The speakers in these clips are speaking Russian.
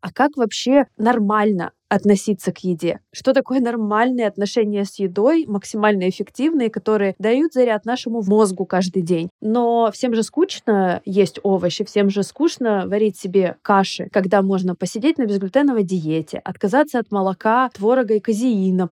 А как вообще нормально относиться к еде. Что такое нормальные отношения с едой, максимально эффективные, которые дают заряд нашему мозгу каждый день. Но всем же скучно есть овощи, всем же скучно варить себе каши, когда можно посидеть на безглютеновой диете, отказаться от молока, творога и казеина.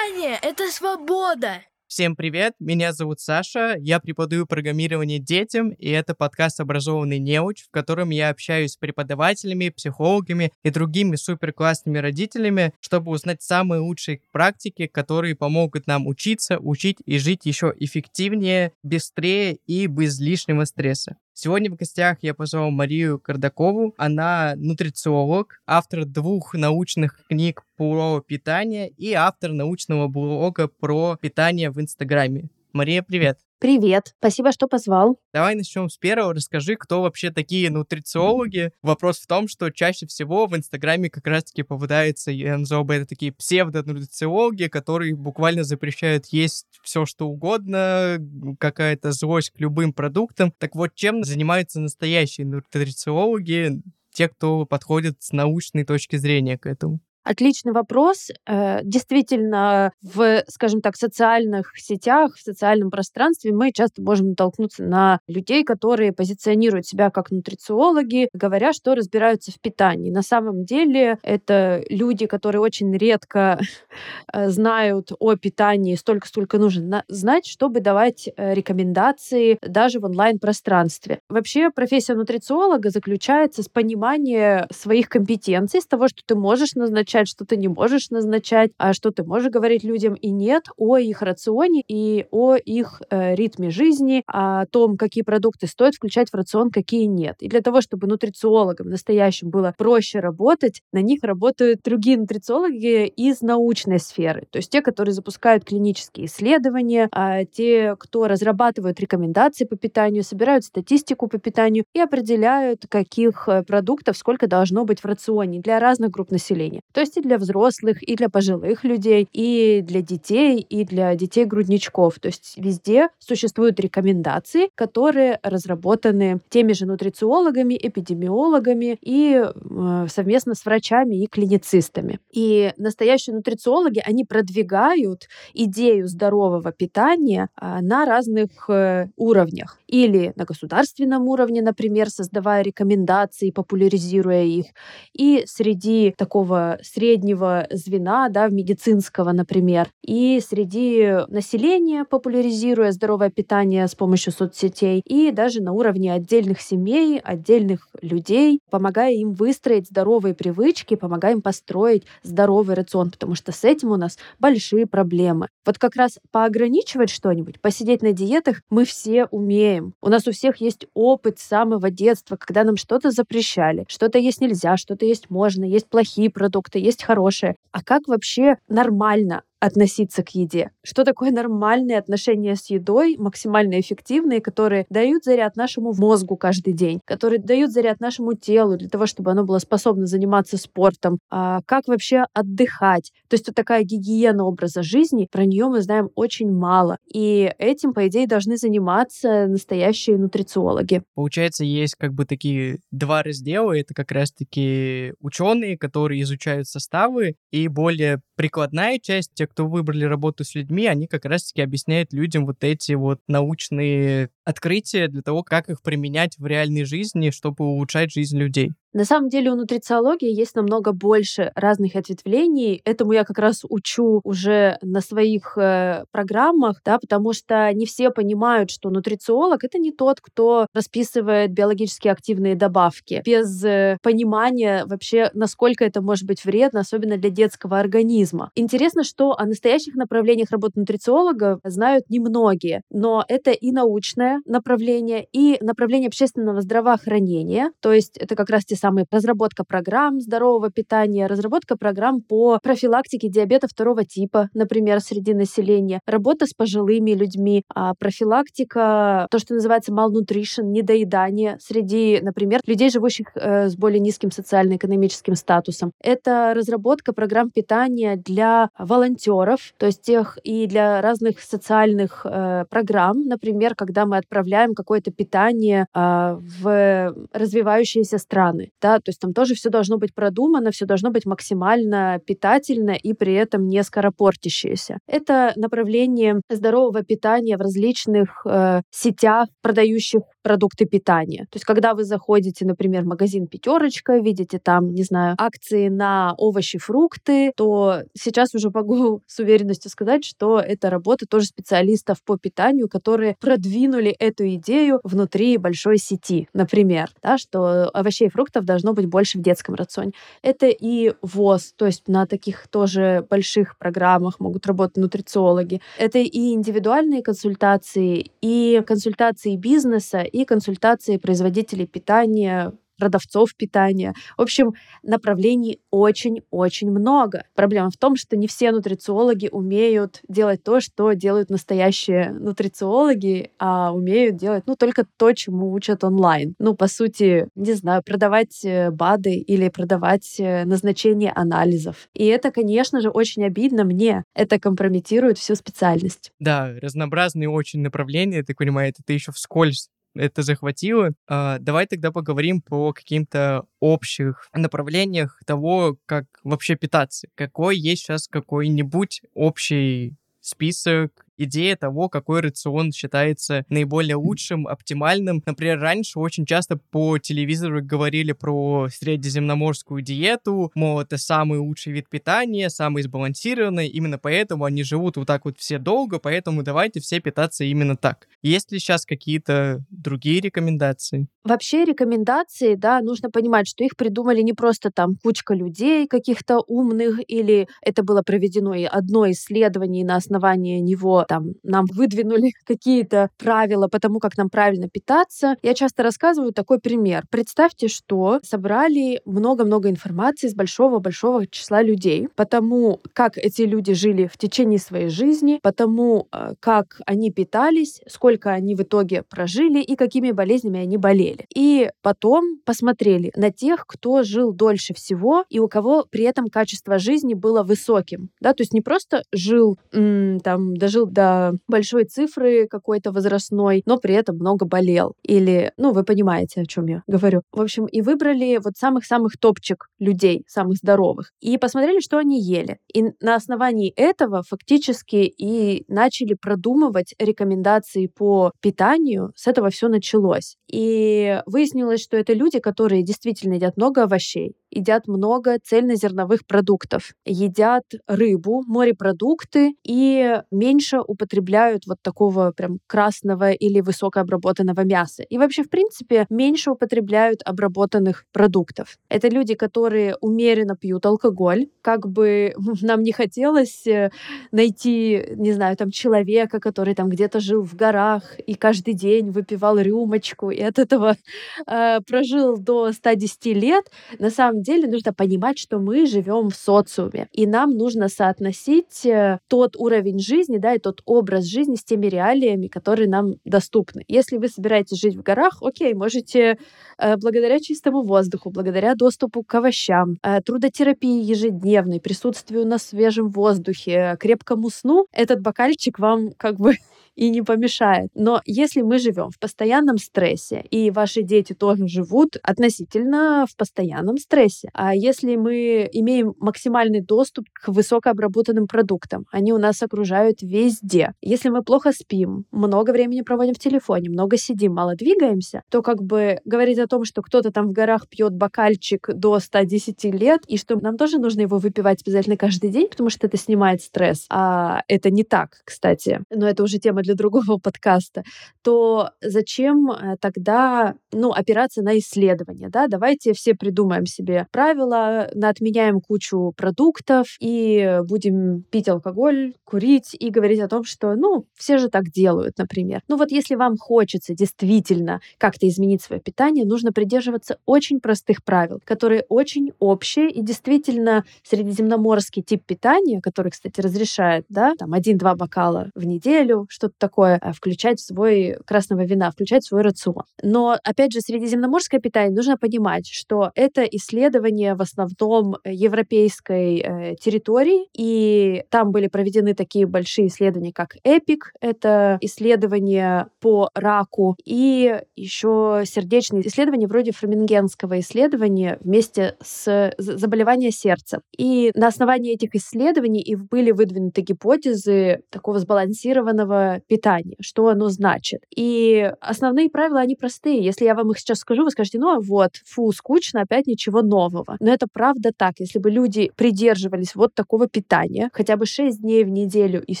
Это свобода. Всем привет, меня зовут Саша, я преподаю программирование детям, и это подкаст «Образованный неуч», в котором я общаюсь с преподавателями, психологами и другими суперклассными родителями, чтобы узнать самые лучшие практики, которые помогут нам учиться, учить и жить еще эффективнее, быстрее и без лишнего стресса. Сегодня в гостях я позвал Марию Кардакову. Она нутрициолог, автор двух научных книг про питание и автор научного блога про питание в Инстаграме. Мария, привет. Привет, спасибо, что позвал. Давай начнем с первого. Расскажи, кто вообще такие нутрициологи. Вопрос в том, что чаще всего в Инстаграме как раз-таки попадаются, я назову бы это такие псевдонутрициологи, которые буквально запрещают есть все, что угодно, какая-то злость к любым продуктам. Так вот, чем занимаются настоящие нутрициологи, те, кто подходит с научной точки зрения к этому? Отличный вопрос. Э, действительно, в, скажем так, социальных сетях, в социальном пространстве мы часто можем натолкнуться на людей, которые позиционируют себя как нутрициологи, говоря, что разбираются в питании. На самом деле это люди, которые очень редко э, знают о питании столько, сколько нужно знать, чтобы давать э, рекомендации даже в онлайн-пространстве. Вообще профессия нутрициолога заключается с понимания своих компетенций, с того, что ты можешь назначать назначать, что ты не можешь назначать, а что ты можешь говорить людям и нет о их рационе и о их э, ритме жизни, о том, какие продукты стоит включать в рацион, какие нет. И для того, чтобы нутрициологам настоящим было проще работать, на них работают другие нутрициологи из научной сферы. То есть те, которые запускают клинические исследования, а те, кто разрабатывают рекомендации по питанию, собирают статистику по питанию и определяют, каких э, продуктов сколько должно быть в рационе для разных групп населения. То есть и для взрослых, и для пожилых людей, и для детей, и для детей-грудничков. То есть везде существуют рекомендации, которые разработаны теми же нутрициологами, эпидемиологами и э, совместно с врачами и клиницистами. И настоящие нутрициологи, они продвигают идею здорового питания э, на разных э, уровнях. Или на государственном уровне, например, создавая рекомендации, популяризируя их, и среди такого среднего звена, да, медицинского, например, и среди населения, популяризируя здоровое питание с помощью соцсетей, и даже на уровне отдельных семей, отдельных людей, помогая им выстроить здоровые привычки, помогая им построить здоровый рацион, потому что с этим у нас большие проблемы. Вот как раз поограничивать что-нибудь, посидеть на диетах мы все умеем. У нас у всех есть опыт с самого детства, когда нам что-то запрещали, что-то есть нельзя, что-то есть можно, есть плохие продукты, есть хорошее. А как вообще нормально относиться к еде. Что такое нормальные отношения с едой, максимально эффективные, которые дают заряд нашему мозгу каждый день, которые дают заряд нашему телу для того, чтобы оно было способно заниматься спортом. А как вообще отдыхать? То есть вот такая гигиена образа жизни, про нее мы знаем очень мало. И этим, по идее, должны заниматься настоящие нутрициологи. Получается, есть как бы такие два раздела. Это как раз-таки ученые, которые изучают составы, и более прикладная часть, те, кто выбрали работу с людьми, они как раз-таки объясняют людям вот эти вот научные открытия для того, как их применять в реальной жизни, чтобы улучшать жизнь людей. На самом деле у нутрициологии есть намного больше разных ответвлений. Этому я как раз учу уже на своих э, программах, да, потому что не все понимают, что нутрициолог это не тот, кто расписывает биологически активные добавки без э, понимания вообще, насколько это может быть вредно, особенно для детского организма. Интересно, что о настоящих направлениях работы нутрициолога знают немногие, но это и научное направление, и направление общественного здравоохранения, то есть это как раз те самые разработка программ здорового питания, разработка программ по профилактике диабета второго типа, например, среди населения, работа с пожилыми людьми, а профилактика, то, что называется malnutrition, недоедание среди, например, людей, живущих э, с более низким социально-экономическим статусом. Это разработка программ питания для волонтеров, то есть тех и для разных социальных э, программ, например, когда мы отправляем какое-то питание э, в развивающиеся страны, да, то есть там тоже все должно быть продумано, все должно быть максимально питательно и при этом не скоропортящееся. Это направление здорового питания в различных э, сетях, продающих продукты питания. То есть, когда вы заходите, например, в магазин «Пятерочка», видите там, не знаю, акции на овощи, фрукты, то сейчас уже могу с уверенностью сказать, что это работа тоже специалистов по питанию, которые продвинули эту идею внутри большой сети, например, да, что овощей и фруктов должно быть больше в детском рационе. Это и ВОЗ, то есть на таких тоже больших программах могут работать нутрициологи. Это и индивидуальные консультации, и консультации бизнеса, и консультации производителей питания продавцов питания. В общем, направлений очень-очень много. Проблема в том, что не все нутрициологи умеют делать то, что делают настоящие нутрициологи, а умеют делать, ну, только то, чему учат онлайн. Ну, по сути, не знаю, продавать э, БАДы или продавать э, назначение анализов. И это, конечно же, очень обидно мне. Это компрометирует всю специальность. Да, разнообразные очень направления, ты понимаешь, это еще вскользь это захватило. А, давай тогда поговорим по каким-то общих направлениях того, как вообще питаться. Какой есть сейчас какой-нибудь общий список идея того, какой рацион считается наиболее лучшим, оптимальным. Например, раньше очень часто по телевизору говорили про средиземноморскую диету, мол, это самый лучший вид питания, самый сбалансированный, именно поэтому они живут вот так вот все долго, поэтому давайте все питаться именно так. Есть ли сейчас какие-то другие рекомендации? Вообще рекомендации, да, нужно понимать, что их придумали не просто там кучка людей каких-то умных, или это было проведено и одно исследование, и на основании него там нам выдвинули какие-то правила по тому, как нам правильно питаться. Я часто рассказываю такой пример. Представьте, что собрали много-много информации с большого-большого числа людей по тому, как эти люди жили в течение своей жизни, по тому, э, как они питались, сколько они в итоге прожили и какими болезнями они болели. И потом посмотрели на тех, кто жил дольше всего и у кого при этом качество жизни было высоким. Да? То есть не просто жил, там, дожил до большой цифры какой-то возрастной, но при этом много болел. Или, ну, вы понимаете, о чем я говорю. В общем, и выбрали вот самых-самых топчик людей, самых здоровых, и посмотрели, что они ели. И на основании этого фактически и начали продумывать рекомендации по питанию. С этого все началось. И выяснилось, что это люди, которые действительно едят много овощей, едят много цельнозерновых продуктов, едят рыбу, морепродукты и меньше употребляют вот такого прям красного или высокообработанного мяса. И вообще, в принципе, меньше употребляют обработанных продуктов. Это люди, которые умеренно пьют алкоголь. Как бы нам не хотелось э, найти, не знаю, там человека, который там где-то жил в горах и каждый день выпивал рюмочку и от этого э, прожил до 110 лет. На самом деле нужно понимать, что мы живем в социуме, и нам нужно соотносить э, тот уровень жизни, да, и тот образ жизни с теми реалиями, которые нам доступны. Если вы собираетесь жить в горах, окей, можете э, благодаря чистому воздуху, благодаря доступу к овощам, э, трудотерапии ежедневной, присутствию на свежем воздухе, крепкому сну, этот бокальчик вам как бы и не помешает. Но если мы живем в постоянном стрессе, и ваши дети тоже живут относительно в постоянном стрессе, а если мы имеем максимальный доступ к высокообработанным продуктам, они у нас окружают везде. Если мы плохо спим, много времени проводим в телефоне, много сидим, мало двигаемся, то как бы говорить о том, что кто-то там в горах пьет бокальчик до 110 лет, и что нам тоже нужно его выпивать обязательно каждый день, потому что это снимает стресс. А это не так, кстати. Но это уже тема для другого подкаста, то зачем э, тогда ну, опираться на исследования? Да? Давайте все придумаем себе правила, отменяем кучу продуктов и будем пить алкоголь, курить и говорить о том, что, ну, все же так делают, например. Ну вот если вам хочется действительно как-то изменить свое питание, нужно придерживаться очень простых правил, которые очень общие и действительно средиземноморский тип питания, который, кстати, разрешает, да, там один-два бокала в неделю, что-то такое, а, включать в свой красного вина, включать свой рацион. Но, опять же, средиземноморское питание нужно понимать, что это исследование в основном европейской э, территории, и там были проведены такие большие исследования, как EPIC, это исследование по раку, и еще сердечные исследования вроде фрамингенского исследования вместе с заболеванием сердца. И на основании этих исследований и были выдвинуты гипотезы такого сбалансированного питания, что оно значит. И основные правила, они простые. Если я вам их сейчас скажу, вы скажете, ну а вот, фу, скучно, опять ничего нового. Но это правда так. Если бы люди придерживались вот такого питания, хотя бы 6 дней в неделю из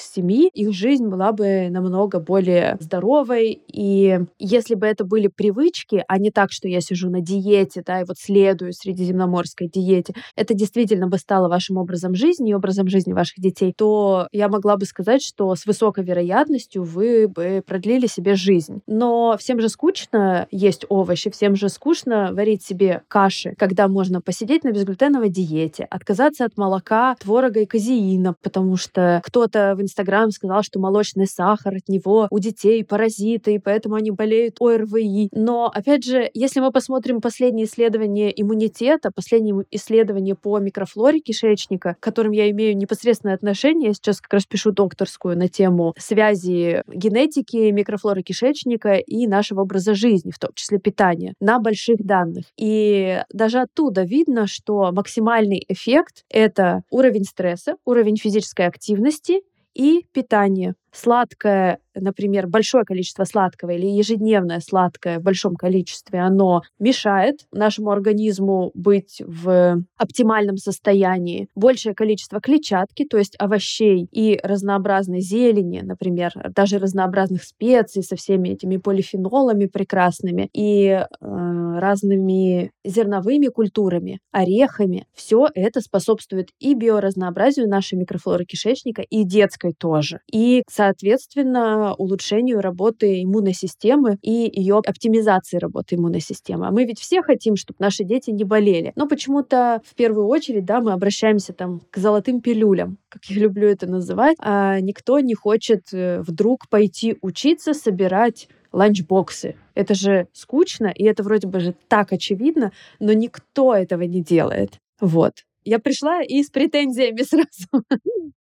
7, их жизнь была бы намного более здоровой. И если бы это были привычки, а не так, что я сижу на диете, да, и вот следую средиземноморской диете, это действительно бы стало вашим образом жизни и образом жизни ваших детей, то я могла бы сказать, что с высокой вероятностью вы бы продлили себе жизнь. Но всем же скучно есть овощи, всем же скучно варить себе каши, когда можно посидеть на безглютеновой диете, отказаться от молока, творога и казеина, потому что кто-то в Инстаграм сказал, что молочный сахар от него у детей паразиты, и поэтому они болеют ОРВИ. Но, опять же, если мы посмотрим последние исследования иммунитета, последние исследования по микрофлоре кишечника, к которым я имею непосредственное отношение, я сейчас как раз пишу докторскую на тему связи генетики, микрофлоры кишечника и нашего образа жизни, в том числе питания, на больших данных. И даже оттуда видно, что максимальный эффект — это уровень стресса, уровень физической активности и питание. Сладкое например, большое количество сладкого или ежедневное сладкое в большом количестве, оно мешает нашему организму быть в оптимальном состоянии. Большее количество клетчатки, то есть овощей и разнообразной зелени, например, даже разнообразных специй со всеми этими полифенолами прекрасными и э, разными зерновыми культурами, орехами. Все это способствует и биоразнообразию нашей микрофлоры кишечника, и детской тоже. И, соответственно, улучшению работы иммунной системы и ее оптимизации работы иммунной системы. А мы ведь все хотим, чтобы наши дети не болели. Но почему-то в первую очередь, да, мы обращаемся там к золотым пилюлям, как я люблю это называть, а никто не хочет э, вдруг пойти учиться собирать ланчбоксы. Это же скучно, и это вроде бы же так очевидно, но никто этого не делает. Вот. Я пришла и с претензиями сразу.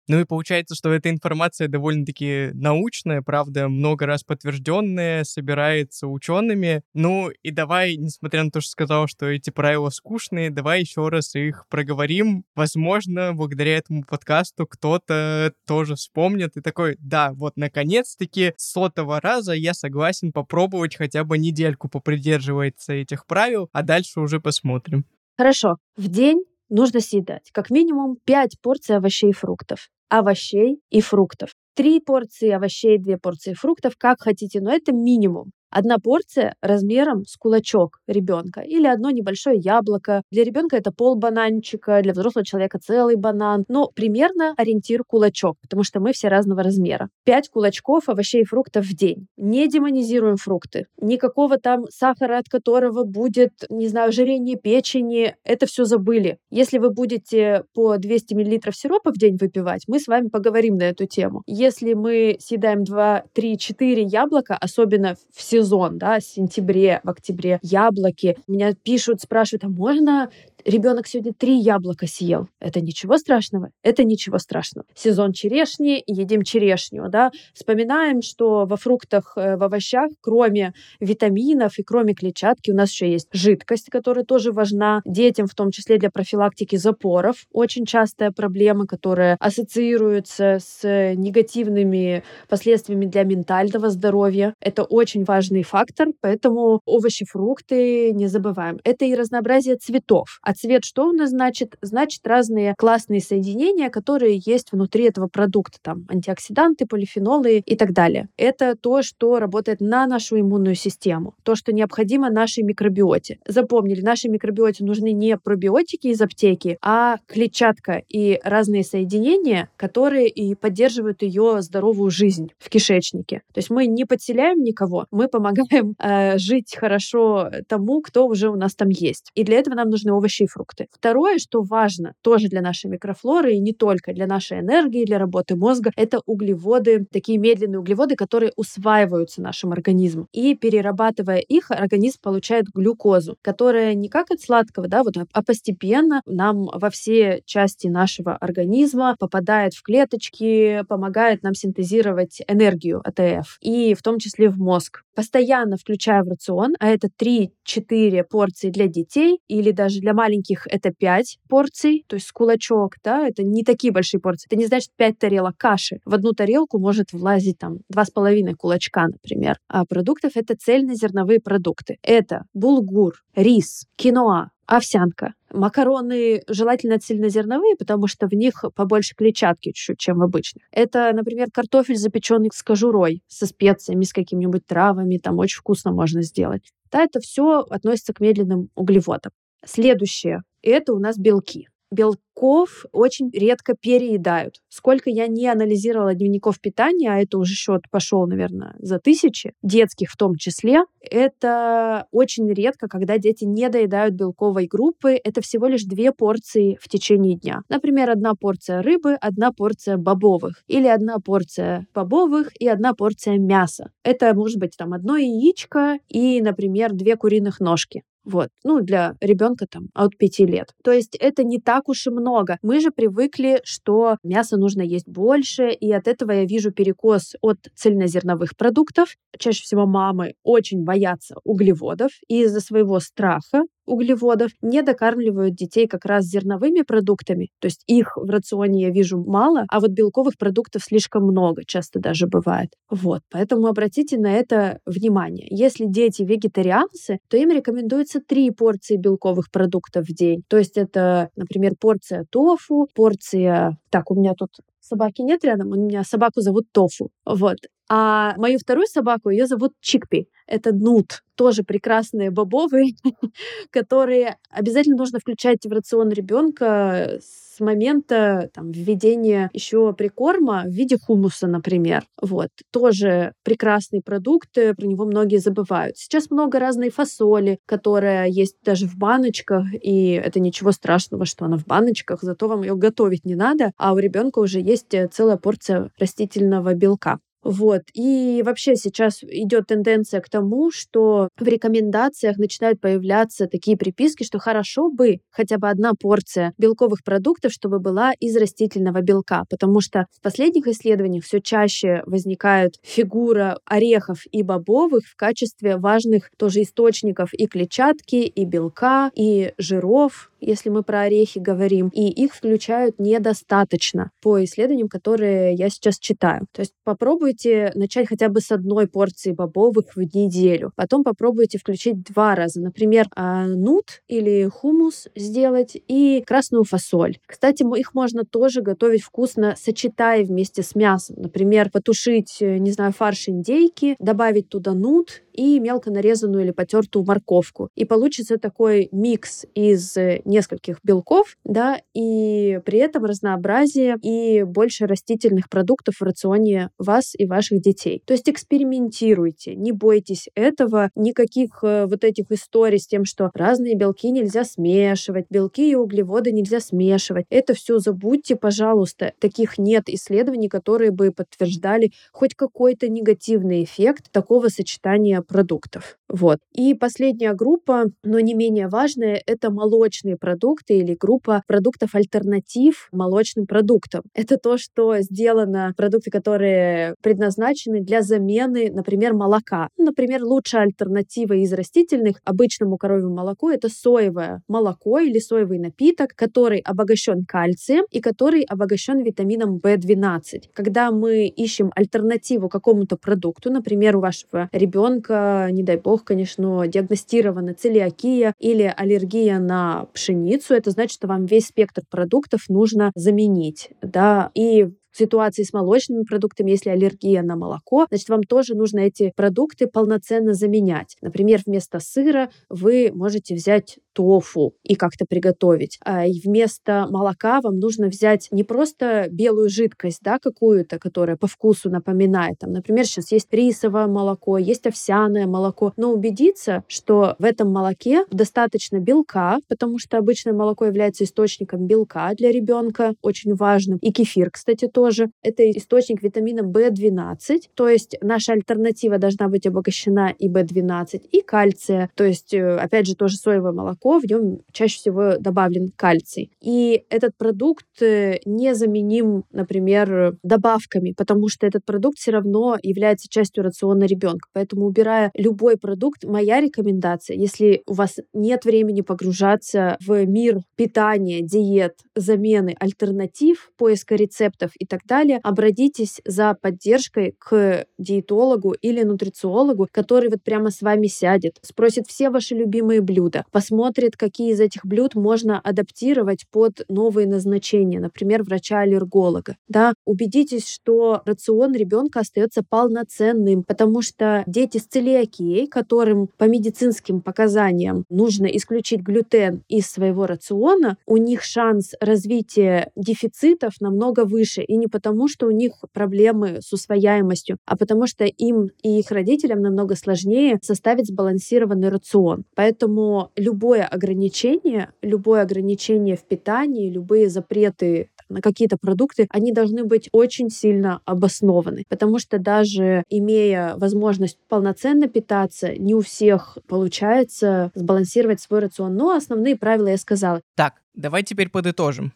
Ну и получается, что эта информация довольно-таки научная, правда, много раз подтвержденная, собирается учеными. Ну и давай, несмотря на то, что сказал, что эти правила скучные, давай еще раз их проговорим. Возможно, благодаря этому подкасту кто-то тоже вспомнит и такой, да, вот наконец-таки с сотого раза я согласен попробовать хотя бы недельку попридерживаться этих правил, а дальше уже посмотрим. Хорошо. В день нужно съедать как минимум 5 порций овощей и фруктов овощей и фруктов. Три порции овощей, две порции фруктов, как хотите, но это минимум. Одна порция размером с кулачок ребенка или одно небольшое яблоко. Для ребенка это пол бананчика, для взрослого человека целый банан. Но примерно ориентир кулачок, потому что мы все разного размера. Пять кулачков овощей и фруктов в день. Не демонизируем фрукты. Никакого там сахара, от которого будет, не знаю, ожирение печени. Это все забыли. Если вы будете по 200 мл сиропа в день выпивать, мы с вами поговорим на эту тему. Если мы съедаем 2, 3, 4 яблока, особенно в сезон сезон, да, в сентябре, в октябре, яблоки. Меня пишут, спрашивают, а можно ребенок сегодня три яблока съел. Это ничего страшного? Это ничего страшного. Сезон черешни, едим черешню, да. Вспоминаем, что во фруктах, э, в овощах, кроме витаминов и кроме клетчатки, у нас еще есть жидкость, которая тоже важна детям, в том числе для профилактики запоров. Очень частая проблема, которая ассоциируется с негативными последствиями для ментального здоровья. Это очень важный фактор, поэтому овощи, фрукты не забываем. Это и разнообразие цветов А цвет что у нас значит? Значит разные классные соединения, которые есть внутри этого продукта. Там антиоксиданты, полифенолы и так далее. Это то, что работает на нашу иммунную систему. То, что необходимо нашей микробиоте. Запомнили, нашей микробиоте нужны не пробиотики из аптеки, а клетчатка и разные соединения, которые и поддерживают ее здоровую жизнь в кишечнике. То есть мы не подселяем никого, мы помогаем э, жить хорошо тому, кто уже у нас там есть. И для этого нам нужны овощи и фрукты. Второе, что важно тоже для нашей микрофлоры и не только для нашей энергии, для работы мозга, это углеводы, такие медленные углеводы, которые усваиваются нашим организмом. И перерабатывая их, организм получает глюкозу, которая не как от сладкого, да, вот, а постепенно нам во все части нашего организма попадает в клеточки, помогает нам синтезировать энергию АТФ, и в том числе в мозг. Постоянно включая в рацион, а это 3-4 порции для детей, или даже для маленьких это 5 порций, то есть кулачок, да, это не такие большие порции. Это не значит 5 тарелок каши. В одну тарелку может влазить там 2,5 кулачка, например. А продуктов это цельнозерновые продукты. Это булгур, рис, киноа, овсянка. Макароны желательно цельнозерновые, потому что в них побольше клетчатки чуть-чуть, чем в обычных. Это, например, картофель, запеченный с кожурой, со специями, с какими-нибудь травами, там очень вкусно можно сделать. Да, это все относится к медленным углеводам. Следующее — это у нас белки белков очень редко переедают. Сколько я не анализировала дневников питания, а это уже счет пошел, наверное, за тысячи, детских в том числе, это очень редко, когда дети не доедают белковой группы. Это всего лишь две порции в течение дня. Например, одна порция рыбы, одна порция бобовых. Или одна порция бобовых и одна порция мяса. Это может быть там одно яичко и, например, две куриных ножки. Вот. Ну, для ребенка там от 5 лет. То есть это не так уж и много. Мы же привыкли, что мясо нужно есть больше, и от этого я вижу перекос от цельнозерновых продуктов. Чаще всего мамы очень боятся углеводов, и из-за своего страха углеводов, не докармливают детей как раз зерновыми продуктами. То есть их в рационе я вижу мало, а вот белковых продуктов слишком много, часто даже бывает. Вот, поэтому обратите на это внимание. Если дети вегетарианцы, то им рекомендуется три порции белковых продуктов в день. То есть это, например, порция тофу, порция... Так, у меня тут собаки нет рядом, у меня собаку зовут Тофу. Вот. А мою вторую собаку, ее зовут Чикпи. Это нут, тоже прекрасные бобовые, которые обязательно нужно включать в рацион ребенка с момента там, введения еще прикорма в виде хумуса, например. Вот. Тоже прекрасный продукт, про него многие забывают. Сейчас много разной фасоли, которая есть даже в баночках, и это ничего страшного, что она в баночках, зато вам ее готовить не надо, а у ребенка уже есть э, целая порция растительного белка. Вот. И вообще сейчас идет тенденция к тому, что в рекомендациях начинают появляться такие приписки, что хорошо бы хотя бы одна порция белковых продуктов, чтобы была из растительного белка, потому что в последних исследованиях все чаще возникает фигура орехов и бобовых в качестве важных тоже источников и клетчатки, и белка, и жиров, если мы про орехи говорим, и их включают недостаточно по исследованиям, которые я сейчас читаю. То есть попробуйте начать хотя бы с одной порции бобовых в неделю, потом попробуйте включить два раза, например, а, нут или хумус сделать и красную фасоль. Кстати, их можно тоже готовить вкусно, сочетая вместе с мясом. Например, потушить, э, не знаю, фарш индейки, добавить туда нут и мелко нарезанную или потертую морковку. И получится такой микс из э, нескольких белков, да, и при этом разнообразие и больше растительных продуктов в рационе вас и ваших детей. То есть экспериментируйте, не бойтесь этого, никаких э, вот этих историй с тем, что разные белки нельзя смешивать, белки и углеводы нельзя смешивать. Это все забудьте, пожалуйста. Таких нет исследований, которые бы подтверждали хоть какой-то негативный эффект такого сочетания продуктов. Вот. И последняя группа, но не менее важная, это молочные продукты или группа продуктов альтернатив молочным продуктам. Это то, что сделано, продукты, которые предназначены для замены, например, молока. Например, лучшая альтернатива из растительных обычному коровьему молоку это соевое молоко или соевый напиток, который обогащен кальцием и который обогащен витамином В12. Когда мы ищем альтернативу какому-то продукту, например, у вашего ребенка, не дай бог, конечно, диагностирована целиакия или аллергия на пшеницу, пшеницу, это значит, что вам весь спектр продуктов нужно заменить, да, и в ситуации с молочными продуктами, если аллергия на молоко, значит, вам тоже нужно эти продукты полноценно заменять. Например, вместо сыра вы можете взять тофу и как-то приготовить. А вместо молока вам нужно взять не просто белую жидкость, да, какую-то, которая по вкусу напоминает. Там, например, сейчас есть рисовое молоко, есть овсяное молоко, но убедиться, что в этом молоке достаточно белка, потому что обычное молоко является источником белка для ребенка, очень важным. И кефир, кстати, тоже. Это источник витамина В12, то есть наша альтернатива должна быть обогащена и В12, и кальция, то есть, э, опять же, тоже соевое молоко молоко, в нем чаще всего добавлен кальций. И этот продукт э, незаменим, например, добавками, потому что этот продукт все равно является частью рациона ребенка. Поэтому, убирая любой продукт, моя рекомендация, если у вас нет времени погружаться в мир питания, диет, замены, альтернатив, поиска рецептов и так далее, обратитесь за поддержкой к диетологу или нутрициологу, который вот прямо с вами сядет, спросит все ваши любимые блюда, посмотрит, смотрит, какие из этих блюд можно адаптировать под новые назначения, например, врача-аллерголога. Да, убедитесь, что рацион ребенка остается полноценным, потому что дети с целиакией, которым по медицинским показаниям нужно исключить глютен из своего рациона, у них шанс развития дефицитов намного выше. И не потому, что у них проблемы с усвояемостью, а потому что им и их родителям намного сложнее составить сбалансированный рацион. Поэтому любое ограничение, любое ограничение в питании, любые запреты на какие-то продукты, они должны быть очень сильно обоснованы. Потому что даже имея возможность полноценно питаться, не у всех получается сбалансировать свой рацион. Но основные правила я сказала. Так, давай теперь подытожим.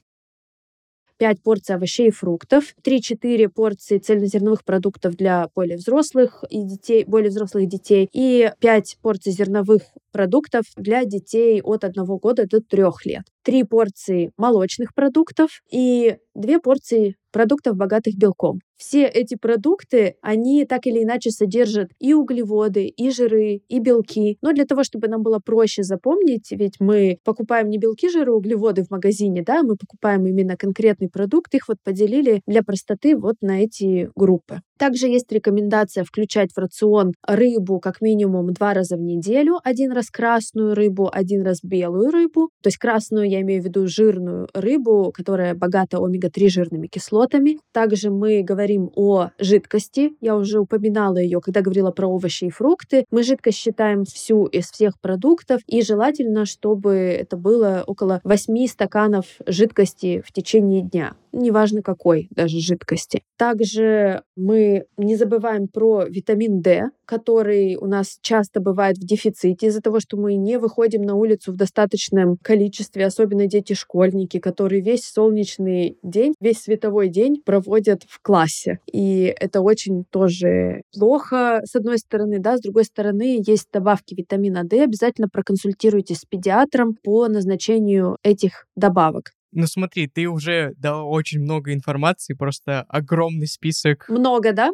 5 порций овощей и фруктов, 3-4 порции цельнозерновых продуктов для более взрослых и детей, более взрослых детей и 5 порций зерновых продуктов для детей от 1 года до 3 лет. 3 порции молочных продуктов и 2 порции продуктов, богатых белком. Все эти продукты, они так или иначе содержат и углеводы, и жиры, и белки. Но для того, чтобы нам было проще запомнить, ведь мы покупаем не белки, жиры, углеводы в магазине, да, мы покупаем именно конкретный продукт, их вот поделили для простоты вот на эти группы. Также есть рекомендация включать в рацион рыбу как минимум два раза в неделю. Один раз красную рыбу, один раз белую рыбу. То есть красную я имею в виду жирную рыбу, которая богата омега-3 жирными кислотами. Также мы говорим о жидкости. Я уже упоминала ее, когда говорила про овощи и фрукты. Мы жидкость считаем всю из всех продуктов. И желательно, чтобы это было около 8 стаканов жидкости в течение дня неважно какой даже жидкости. Также мы не забываем про витамин D, который у нас часто бывает в дефиците из-за того, что мы не выходим на улицу в достаточном количестве, особенно дети-школьники, которые весь солнечный день, весь световой день проводят в классе. И это очень тоже плохо, с одной стороны, да, с другой стороны, есть добавки витамина D, обязательно проконсультируйтесь с педиатром по назначению этих добавок. Ну смотри, ты уже дала очень много информации, просто огромный список. Много, да?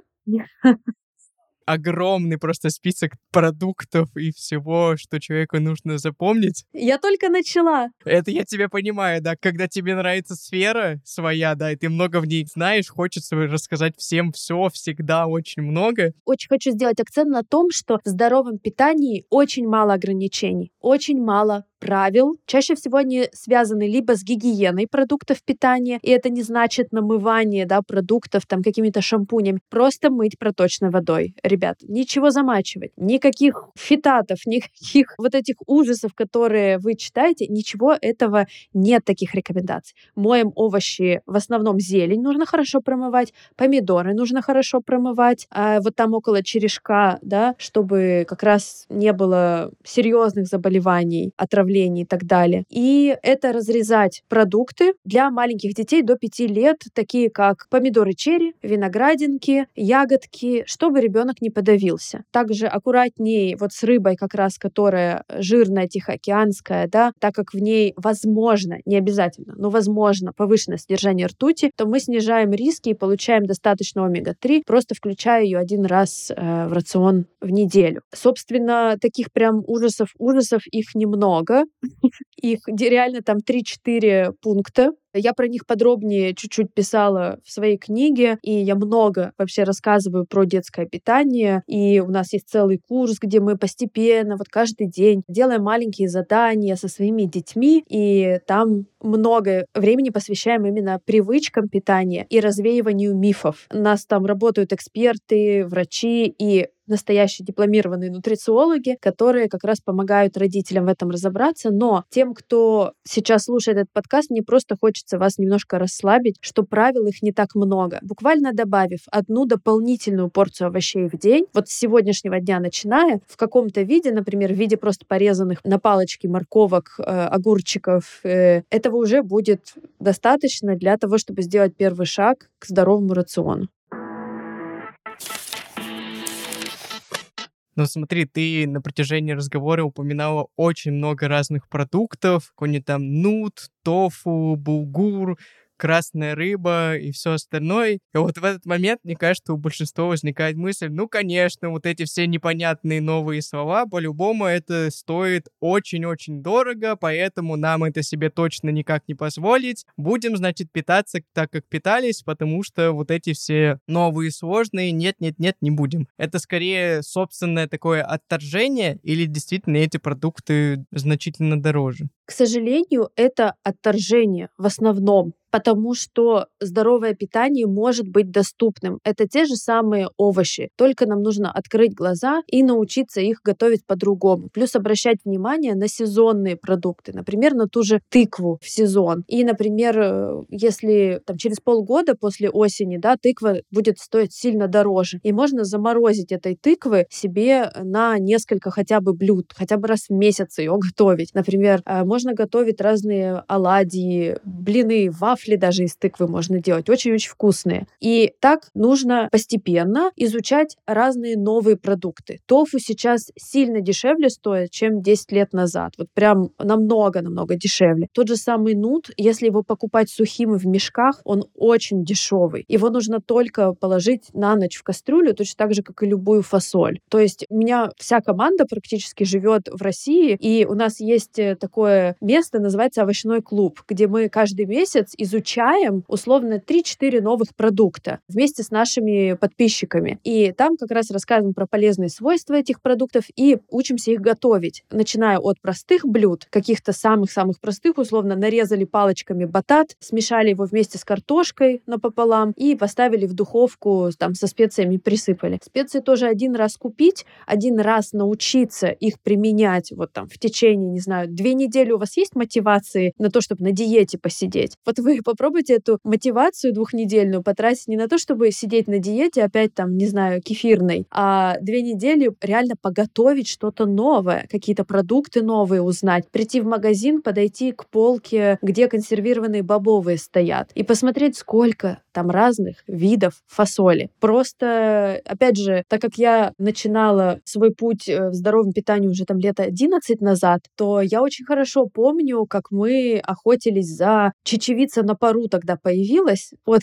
огромный просто список продуктов и всего, что человеку нужно запомнить. Я только начала. Это я тебя понимаю, да. Когда тебе нравится сфера своя, да, и ты много в ней знаешь, хочется рассказать всем все, всегда очень много. Очень хочу сделать акцент на том, что в здоровом питании очень мало ограничений, очень мало правил. Чаще всего они связаны либо с гигиеной продуктов питания, и это не значит намывание да, продуктов там какими-то шампунями. Просто мыть проточной водой. Ребят, ничего замачивать, никаких фитатов, никаких вот этих ужасов, которые вы читаете, ничего этого нет таких рекомендаций. Моем овощи, в основном зелень нужно хорошо промывать, помидоры нужно хорошо промывать, а вот там около черешка, да, чтобы как раз не было серьезных заболеваний, отравлений давление и так далее. И это разрезать продукты для маленьких детей до 5 лет, такие как помидоры черри, виноградинки, ягодки, чтобы ребенок не подавился. Также аккуратнее вот с рыбой как раз, которая жирная, тихоокеанская, да, так как в ней возможно, не обязательно, но возможно повышенное содержание ртути, то мы снижаем риски и получаем достаточно омега-3, просто включая ее один раз э, в рацион в неделю. Собственно, таких прям ужасов, ужасов их немного, Их реально там 3-4 пункта. Я про них подробнее чуть-чуть писала в своей книге, и я много вообще рассказываю про детское питание. И у нас есть целый курс, где мы постепенно, вот каждый день делаем маленькие задания со своими детьми, и там много времени посвящаем именно привычкам питания и развеиванию мифов. У нас там работают эксперты, врачи, и настоящие дипломированные нутрициологи, которые как раз помогают родителям в этом разобраться. Но тем, кто сейчас слушает этот подкаст, не просто хочется вас немножко расслабить, что правил их не так много. Буквально добавив одну дополнительную порцию овощей в день, вот с сегодняшнего дня начиная, в каком-то виде, например, в виде просто порезанных на палочки морковок, э, огурчиков, э, этого уже будет достаточно для того, чтобы сделать первый шаг к здоровому рациону. Но смотри, ты на протяжении разговора упоминала очень много разных продуктов, какой-нибудь там нут, тофу, булгур, красная рыба и все остальное. И вот в этот момент, мне кажется, у большинства возникает мысль, ну, конечно, вот эти все непонятные новые слова, по-любому это стоит очень-очень дорого, поэтому нам это себе точно никак не позволить. Будем, значит, питаться так, как питались, потому что вот эти все новые сложные нет-нет-нет не будем. Это скорее собственное такое отторжение или действительно эти продукты значительно дороже? К сожалению, это отторжение в основном потому что здоровое питание может быть доступным. Это те же самые овощи, только нам нужно открыть глаза и научиться их готовить по-другому. Плюс обращать внимание на сезонные продукты, например, на ту же тыкву в сезон. И, например, э, если там, через полгода после осени да, тыква будет стоить сильно дороже, и можно заморозить этой тыквы себе на несколько хотя бы блюд, хотя бы раз в месяц ее готовить. Например, э, можно готовить разные оладьи, блины, вафли, даже из тыквы можно делать, очень-очень вкусные. И так нужно постепенно изучать разные новые продукты. Тофу сейчас сильно дешевле стоит, чем 10 лет назад. Вот прям намного-намного дешевле. Тот же самый нут, если его покупать сухим в мешках, он очень дешевый. Его нужно только положить на ночь в кастрюлю, точно так же, как и любую фасоль. То есть у меня вся команда практически живет в России, и у нас есть э, место, называется овощной клуб, где мы каждый месяц из изучаем условно 3-4 новых продукта вместе с нашими подписчиками. И там как раз рассказываем про полезные свойства этих продуктов и учимся их готовить, начиная от простых блюд, каких-то самых-самых простых, условно нарезали палочками батат, смешали его вместе с картошкой напополам и поставили в духовку, там со специями присыпали. Специи тоже один раз купить, один раз научиться их применять вот там в течение, не знаю, две недели у вас есть мотивации на то, чтобы на диете посидеть. Вот вы попробуйте эту мотивацию двухнедельную потратить не на то, чтобы сидеть на диете, опять там, не знаю, кефирной, а две недели реально поготовить что-то новое, какие-то продукты новые узнать, прийти в магазин, подойти к полке, где консервированные бобовые стоят, и посмотреть, сколько там разных видов фасоли. Просто, опять же, так как я начинала свой путь э, в здоровом питании уже там лет 11 назад, то я очень хорошо помню, как мы охотились за чечевица на пару тогда появилась от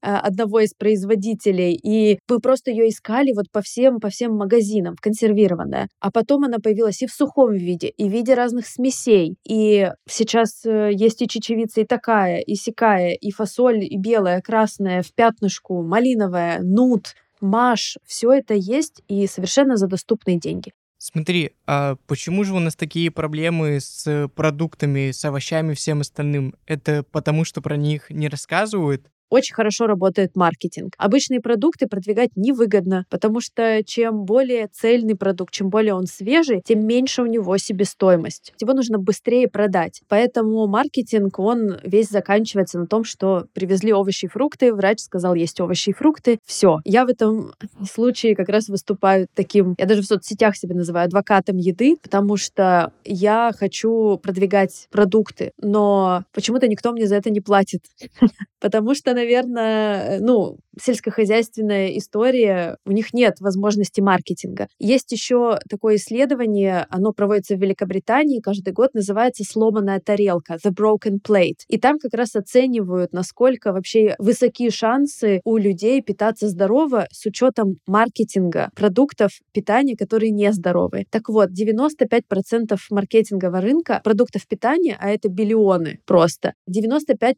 а, одного из производителей, и мы просто ее искали вот по всем, по всем магазинам, консервированная. А потом она появилась и в сухом виде, и в виде разных смесей. И сейчас э, есть и чечевица и такая, и сякая, и фасоль, и белая, красная, в пятнышку, малиновая, нут, маш. Все это есть и совершенно за доступные деньги. Смотри, а почему же у нас такие проблемы с продуктами, с овощами, всем остальным? Это потому, что про них не рассказывают? Очень хорошо работает маркетинг. Обычные продукты продвигать невыгодно, потому что чем более цельный продукт, чем более он свежий, тем меньше у него себестоимость. Его нужно быстрее продать. Поэтому маркетинг, он весь заканчивается на том, что привезли овощи и фрукты, врач сказал, есть овощи и фрукты, все. Я в этом случае как раз выступаю таким, я даже в соцсетях себя называю адвокатом еды, потому что я хочу продвигать продукты, но почему-то никто мне за это не платит. Потому что, наверное, ну, сельскохозяйственная история, у них нет возможности маркетинга. Есть еще такое исследование, оно проводится в Великобритании каждый год, называется «Сломанная тарелка» — «The Broken Plate». И там как раз оценивают, насколько вообще высокие шансы у людей питаться здорово с учетом маркетинга продуктов питания, которые нездоровые. Так вот, 95% маркетингового рынка продуктов питания, а это биллионы просто, 95%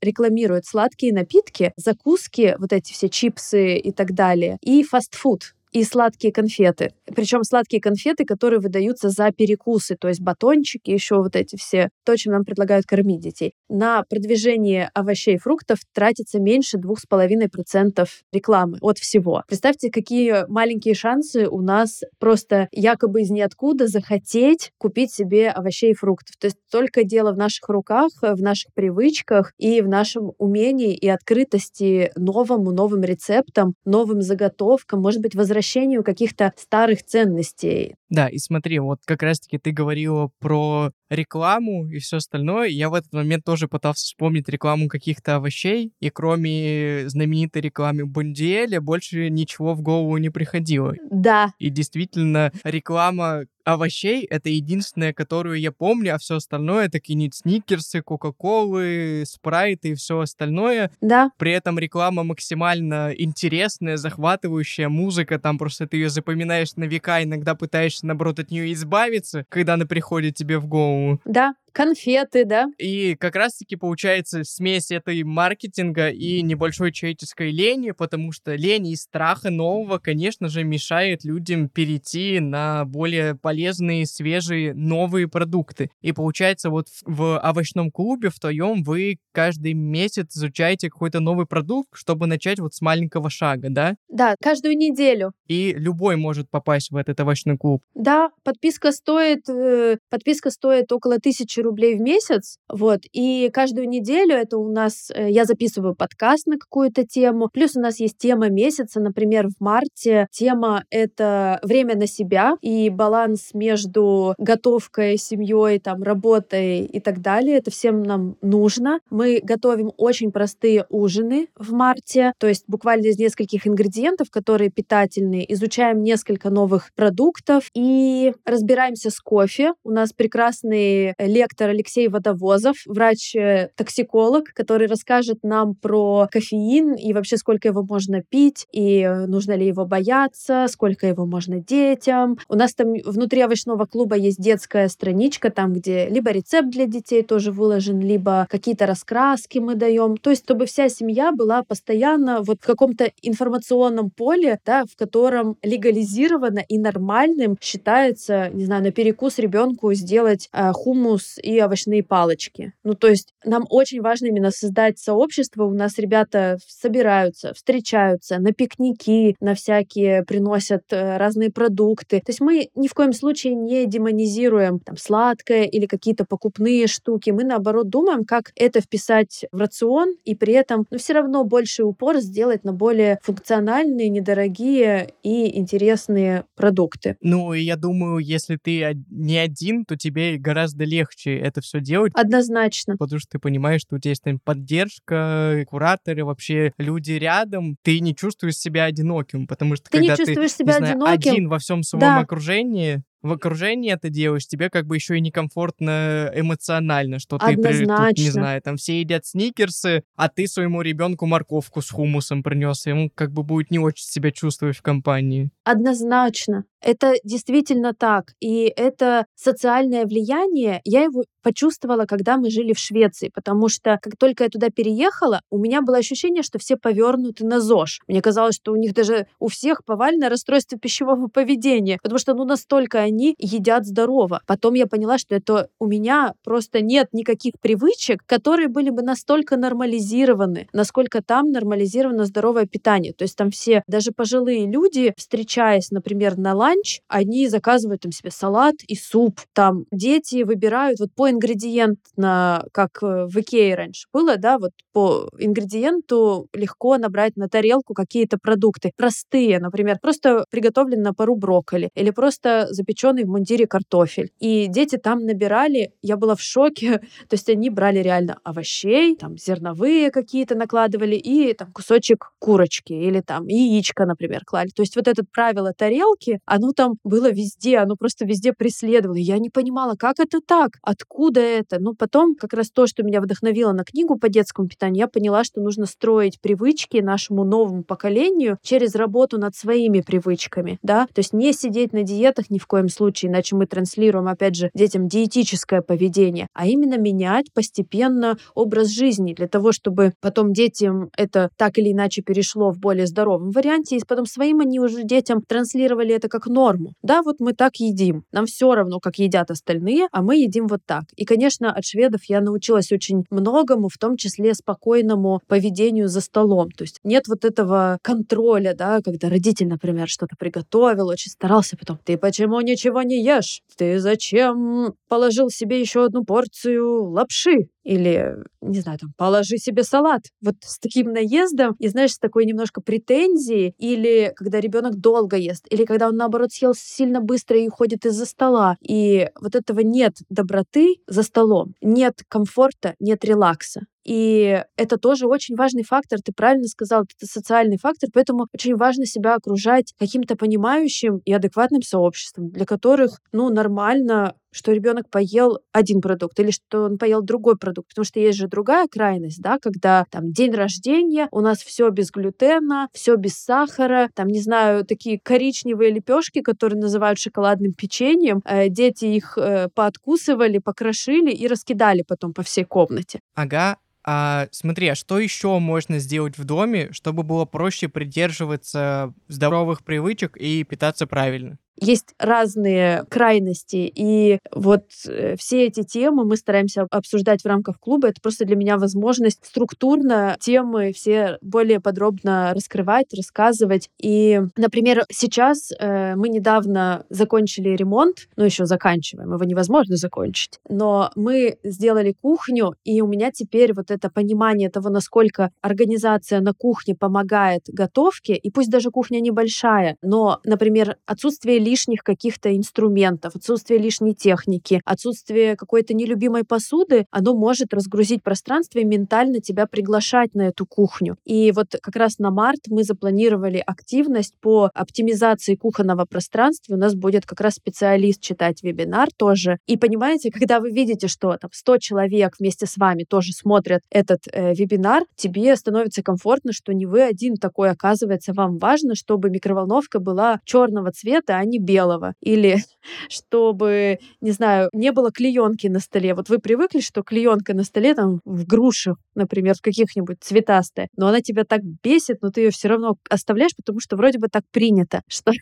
рекламируют сладкие напитки, закуски, вот эти все чипсы и так далее, и фастфуд и сладкие конфеты. Причем сладкие конфеты, которые выдаются за перекусы, то есть батончики, еще вот эти все, то, чем нам предлагают кормить детей. На продвижение овощей и фруктов тратится меньше 2,5% рекламы от всего. Представьте, какие маленькие шансы у нас просто якобы из ниоткуда захотеть купить себе овощей и фруктов. То есть только дело в наших руках, в наших привычках и в нашем умении и открытости новому, новым рецептам, новым заготовкам, может быть, возвращению возвращению каких-то старых ценностей. Да, и смотри, вот как раз-таки ты говорила про рекламу и все остальное. Я в этот момент тоже пытался вспомнить рекламу каких-то овощей, и кроме знаменитой рекламы Бондиэля больше ничего в голову не приходило. Да. И действительно, реклама овощей — это единственное, которую я помню, а все остальное — это какие-нибудь сникерсы, кока-колы, спрайты и все остальное. Да. При этом реклама максимально интересная, захватывающая, музыка, там просто ты ее запоминаешь на века, иногда пытаешься, наоборот, от нее избавиться, когда она приходит тебе в голову. Да, конфеты, да. И как раз-таки получается смесь этой маркетинга и небольшой человеческой лени, потому что лень и страха нового, конечно же, мешает людям перейти на более полезные, свежие, новые продукты. И получается вот в овощном клубе в твоем вы каждый месяц изучаете какой-то новый продукт, чтобы начать вот с маленького шага, да? Да, каждую неделю. И любой может попасть в этот овощной клуб. Да, подписка стоит, э, подписка стоит около тысячи рублей в месяц, вот, и каждую неделю это у нас, э, я записываю подкаст на какую-то тему, плюс у нас есть тема месяца, например, в марте тема — это время на себя и баланс между готовкой, семьей, там, работой и так далее, это всем нам нужно. Мы готовим очень простые ужины в марте, то есть буквально из нескольких ингредиентов, которые питательные, изучаем несколько новых продуктов и разбираемся с кофе. У нас прекрасный лектор доктор Алексей Водовозов, врач-токсиколог, который расскажет нам про кофеин и вообще сколько его можно пить, и нужно ли его бояться, сколько его можно детям. У нас там внутри овощного клуба есть детская страничка, там, где либо рецепт для детей тоже выложен, либо какие-то раскраски мы даем. То есть, чтобы вся семья была постоянно вот в каком-то информационном поле, да, в котором легализировано и нормальным считается, не знаю, на перекус ребенку сделать э, хумус и овощные палочки. Ну, то есть нам очень важно именно создать сообщество. У нас ребята собираются, встречаются на пикники, на всякие приносят э, разные продукты. То есть мы ни в коем случае не демонизируем там сладкое или какие-то покупные штуки. Мы наоборот думаем, как это вписать в рацион и при этом ну, все равно больше упор сделать на более функциональные, недорогие и интересные продукты. Ну, я думаю, если ты не один, то тебе гораздо легче это все делать. Однозначно. Потому что ты понимаешь, что у тебя есть там поддержка, кураторы, вообще люди рядом. Ты не чувствуешь себя одиноким, потому что ты когда не чувствуешь ты, себя не знаю, одиноким. один во всем своем да. окружении, в окружении это делаешь, тебе как бы еще и некомфортно эмоционально, что ты, Однозначно. тут, не знаю, там все едят сникерсы, а ты своему ребенку морковку с хумусом принес, ему как бы будет не очень себя чувствовать в компании. Однозначно. Это действительно так. И это социальное влияние, я его почувствовала, когда мы жили в Швеции, потому что как только я туда переехала, у меня было ощущение, что все повернуты на ЗОЖ. Мне казалось, что у них даже у всех повальное расстройство пищевого поведения, потому что ну настолько они едят здорово. Потом я поняла, что это у меня просто нет никаких привычек, которые были бы настолько нормализированы, насколько там нормализировано здоровое питание. То есть там все, даже пожилые люди, встречаясь, например, на лай ланч, они заказывают там себе салат и суп. Там дети выбирают вот по ингредиентно, как э, в Икее раньше было, да, вот по ингредиенту легко набрать на тарелку какие-то продукты. Простые, например, просто приготовленный на пару брокколи или просто запеченный в мундире картофель. И дети там набирали, я была в шоке, то есть они брали реально овощей, там зерновые какие-то накладывали и там кусочек курочки или там яичко, например, клали. То есть вот это правило тарелки, оно там было везде, оно просто везде преследовало. Я не понимала, как это так, откуда это. Ну, потом как раз то, что меня вдохновило на книгу по детскому питанию, я поняла, что нужно строить привычки нашему новому поколению через работу над своими привычками, да, то есть не сидеть на диетах ни в коем случае, иначе мы транслируем, опять же, детям диетическое поведение, а именно менять постепенно образ жизни для того, чтобы потом детям это так или иначе перешло в более здоровом варианте, и потом своим они уже детям транслировали это как норму. Да, вот мы так едим, нам все равно, как едят остальные, а мы едим вот так. И, конечно, от шведов я научилась очень многому, в том числе спокойному поведению за столом. То есть нет вот этого контроля, да, когда родитель, например, что-то приготовил, очень старался, потом ты почему ничего не ешь? Ты зачем положил себе еще одну порцию лапши? Или, не знаю, там, положи себе салат. Вот с таким наездом и, знаешь, с такой немножко претензией, или когда ребенок долго ест, или когда он, наоборот, съел сильно быстро и уходит из-за стола. И вот этого нет доброты за столом, нет комфорта, нет релакса. И это тоже очень важный фактор. Ты правильно сказал, это социальный фактор, поэтому очень важно себя окружать каким-то понимающим и адекватным сообществом, для которых, ну, нормально что ребенок поел один продукт или что он поел другой продукт, потому что есть же другая крайность, да, когда там день рождения, у нас все без глютена, все без сахара, там, не знаю, такие коричневые лепешки, которые называют шоколадным печеньем, э, дети их э, пооткусывали, покрошили и раскидали потом по всей комнате. Ага, а, смотри, а что еще можно сделать в доме, чтобы было проще придерживаться здоровых привычек и питаться правильно? Есть разные крайности, и вот э, все эти темы мы стараемся обсуждать в рамках клуба. Это просто для меня возможность структурно темы все более подробно раскрывать, рассказывать. И, например, сейчас э, мы недавно закончили ремонт, ну еще заканчиваем, его невозможно закончить, но мы сделали кухню, и у меня теперь вот это понимание того, насколько организация на кухне помогает готовке, и пусть даже кухня небольшая, но, например, отсутствие лишних каких-то инструментов, отсутствие лишней техники, отсутствие какой-то нелюбимой посуды, оно может разгрузить пространство и ментально тебя приглашать на эту кухню. И вот как раз на март мы запланировали активность по оптимизации кухонного пространства. У нас будет как раз специалист читать вебинар тоже. И понимаете, когда вы видите, что там 100 человек вместе с вами тоже смотрят этот э, вебинар, тебе становится комфортно, что не вы один такой, оказывается, вам важно, чтобы микроволновка была черного цвета, а не не белого. Или чтобы, не знаю, не было клеенки на столе. Вот вы привыкли, что клеенка на столе там в грушах, например, в каких-нибудь цветастая, но она тебя так бесит, но ты ее все равно оставляешь, потому что вроде бы так принято, что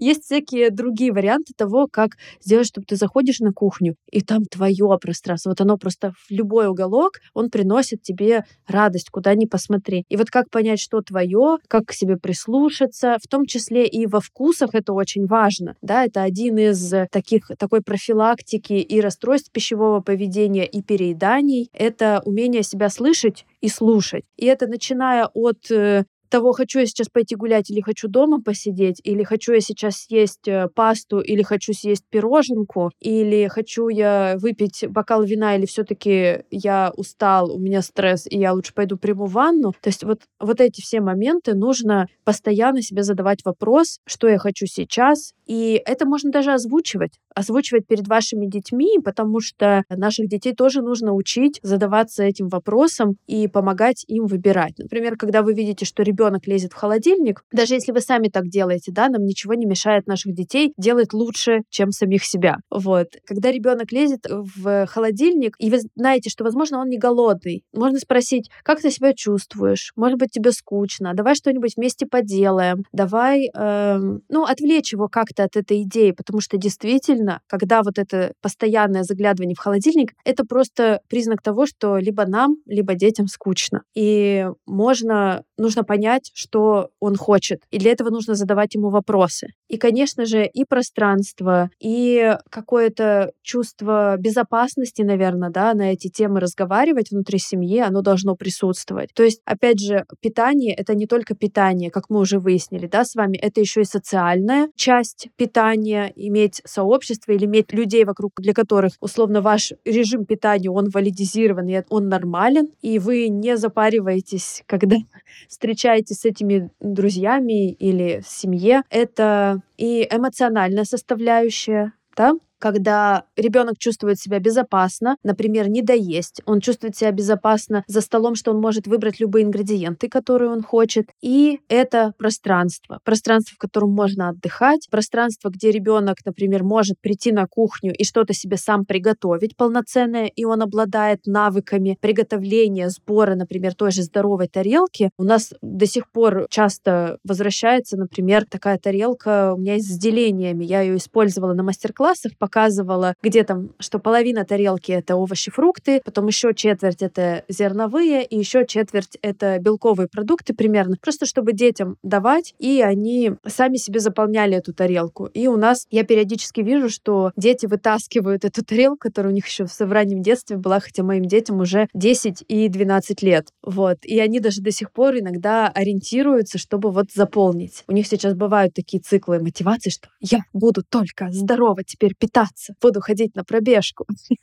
есть всякие другие варианты того, как сделать, чтобы ты заходишь на кухню, и там твое пространство. Вот оно просто в любой уголок, он приносит тебе радость, куда ни посмотри. И вот как понять, что твое, как к себе прислушаться, в том числе и во вкусах это очень важно важно. Да, это один из таких, такой профилактики и расстройств пищевого поведения и перееданий. Это умение себя слышать и слушать. И это начиная от э, того, хочу я сейчас пойти гулять или хочу дома посидеть, или хочу я сейчас съесть э, пасту, или хочу съесть пироженку, или хочу я выпить бокал вина, или все-таки я устал, у меня стресс, и я лучше пойду приму ванну. То есть вот, вот эти все моменты нужно постоянно себе задавать вопрос, что я хочу сейчас, и это можно даже озвучивать, озвучивать перед вашими детьми, потому что наших детей тоже нужно учить задаваться этим вопросом и помогать им выбирать. Например, когда вы видите, что ребенок лезет в холодильник, даже если вы сами так делаете, да, нам ничего не мешает наших детей делать лучше, чем самих себя. Вот. Когда ребенок лезет в холодильник, и вы знаете, что, возможно, он не голодный, можно спросить, как ты себя чувствуешь? Может быть, тебе скучно? Давай что-нибудь вместе поделаем. Давай, эм, ну, отвлечь его как-то это от этой идеи, потому что действительно, когда вот это постоянное заглядывание в холодильник, это просто признак того, что либо нам, либо детям скучно. И можно, нужно понять, что он хочет. И для этого нужно задавать ему вопросы. И, конечно же, и пространство, и какое-то чувство безопасности, наверное, да, на эти темы разговаривать внутри семьи, оно должно присутствовать. То есть, опять же, питание — это не только питание, как мы уже выяснили, да, с вами, это еще и социальная часть питания, иметь сообщество или иметь людей вокруг, для которых, условно, ваш режим питания, он валидизирован, и он нормален, и вы не запариваетесь, когда встречаетесь с этими друзьями или в семье. Это и эмоциональная составляющая, да, когда ребенок чувствует себя безопасно, например, не доесть, он чувствует себя безопасно за столом, что он может выбрать любые ингредиенты, которые он хочет. И это пространство. Пространство, в котором можно отдыхать, пространство, где ребенок, например, может прийти на кухню и что-то себе сам приготовить полноценное, и он обладает навыками приготовления, сбора, например, той же здоровой тарелки. У нас до сих пор часто возвращается, например, такая тарелка у меня с делениями. Я ее использовала на мастер-классах, показывала, где там, что половина тарелки это овощи, фрукты, потом еще четверть это зерновые, и еще четверть это белковые продукты примерно, просто чтобы детям давать, и они сами себе заполняли эту тарелку. И у нас я периодически вижу, что дети вытаскивают эту тарелку, которая у них еще в раннем детстве была, хотя моим детям уже 10 и 12 лет. Вот. И они даже до сих пор иногда ориентируются, чтобы вот заполнить. У них сейчас бывают такие циклы мотивации, что я буду только здорово теперь питаться питаться, буду ходить на пробежку.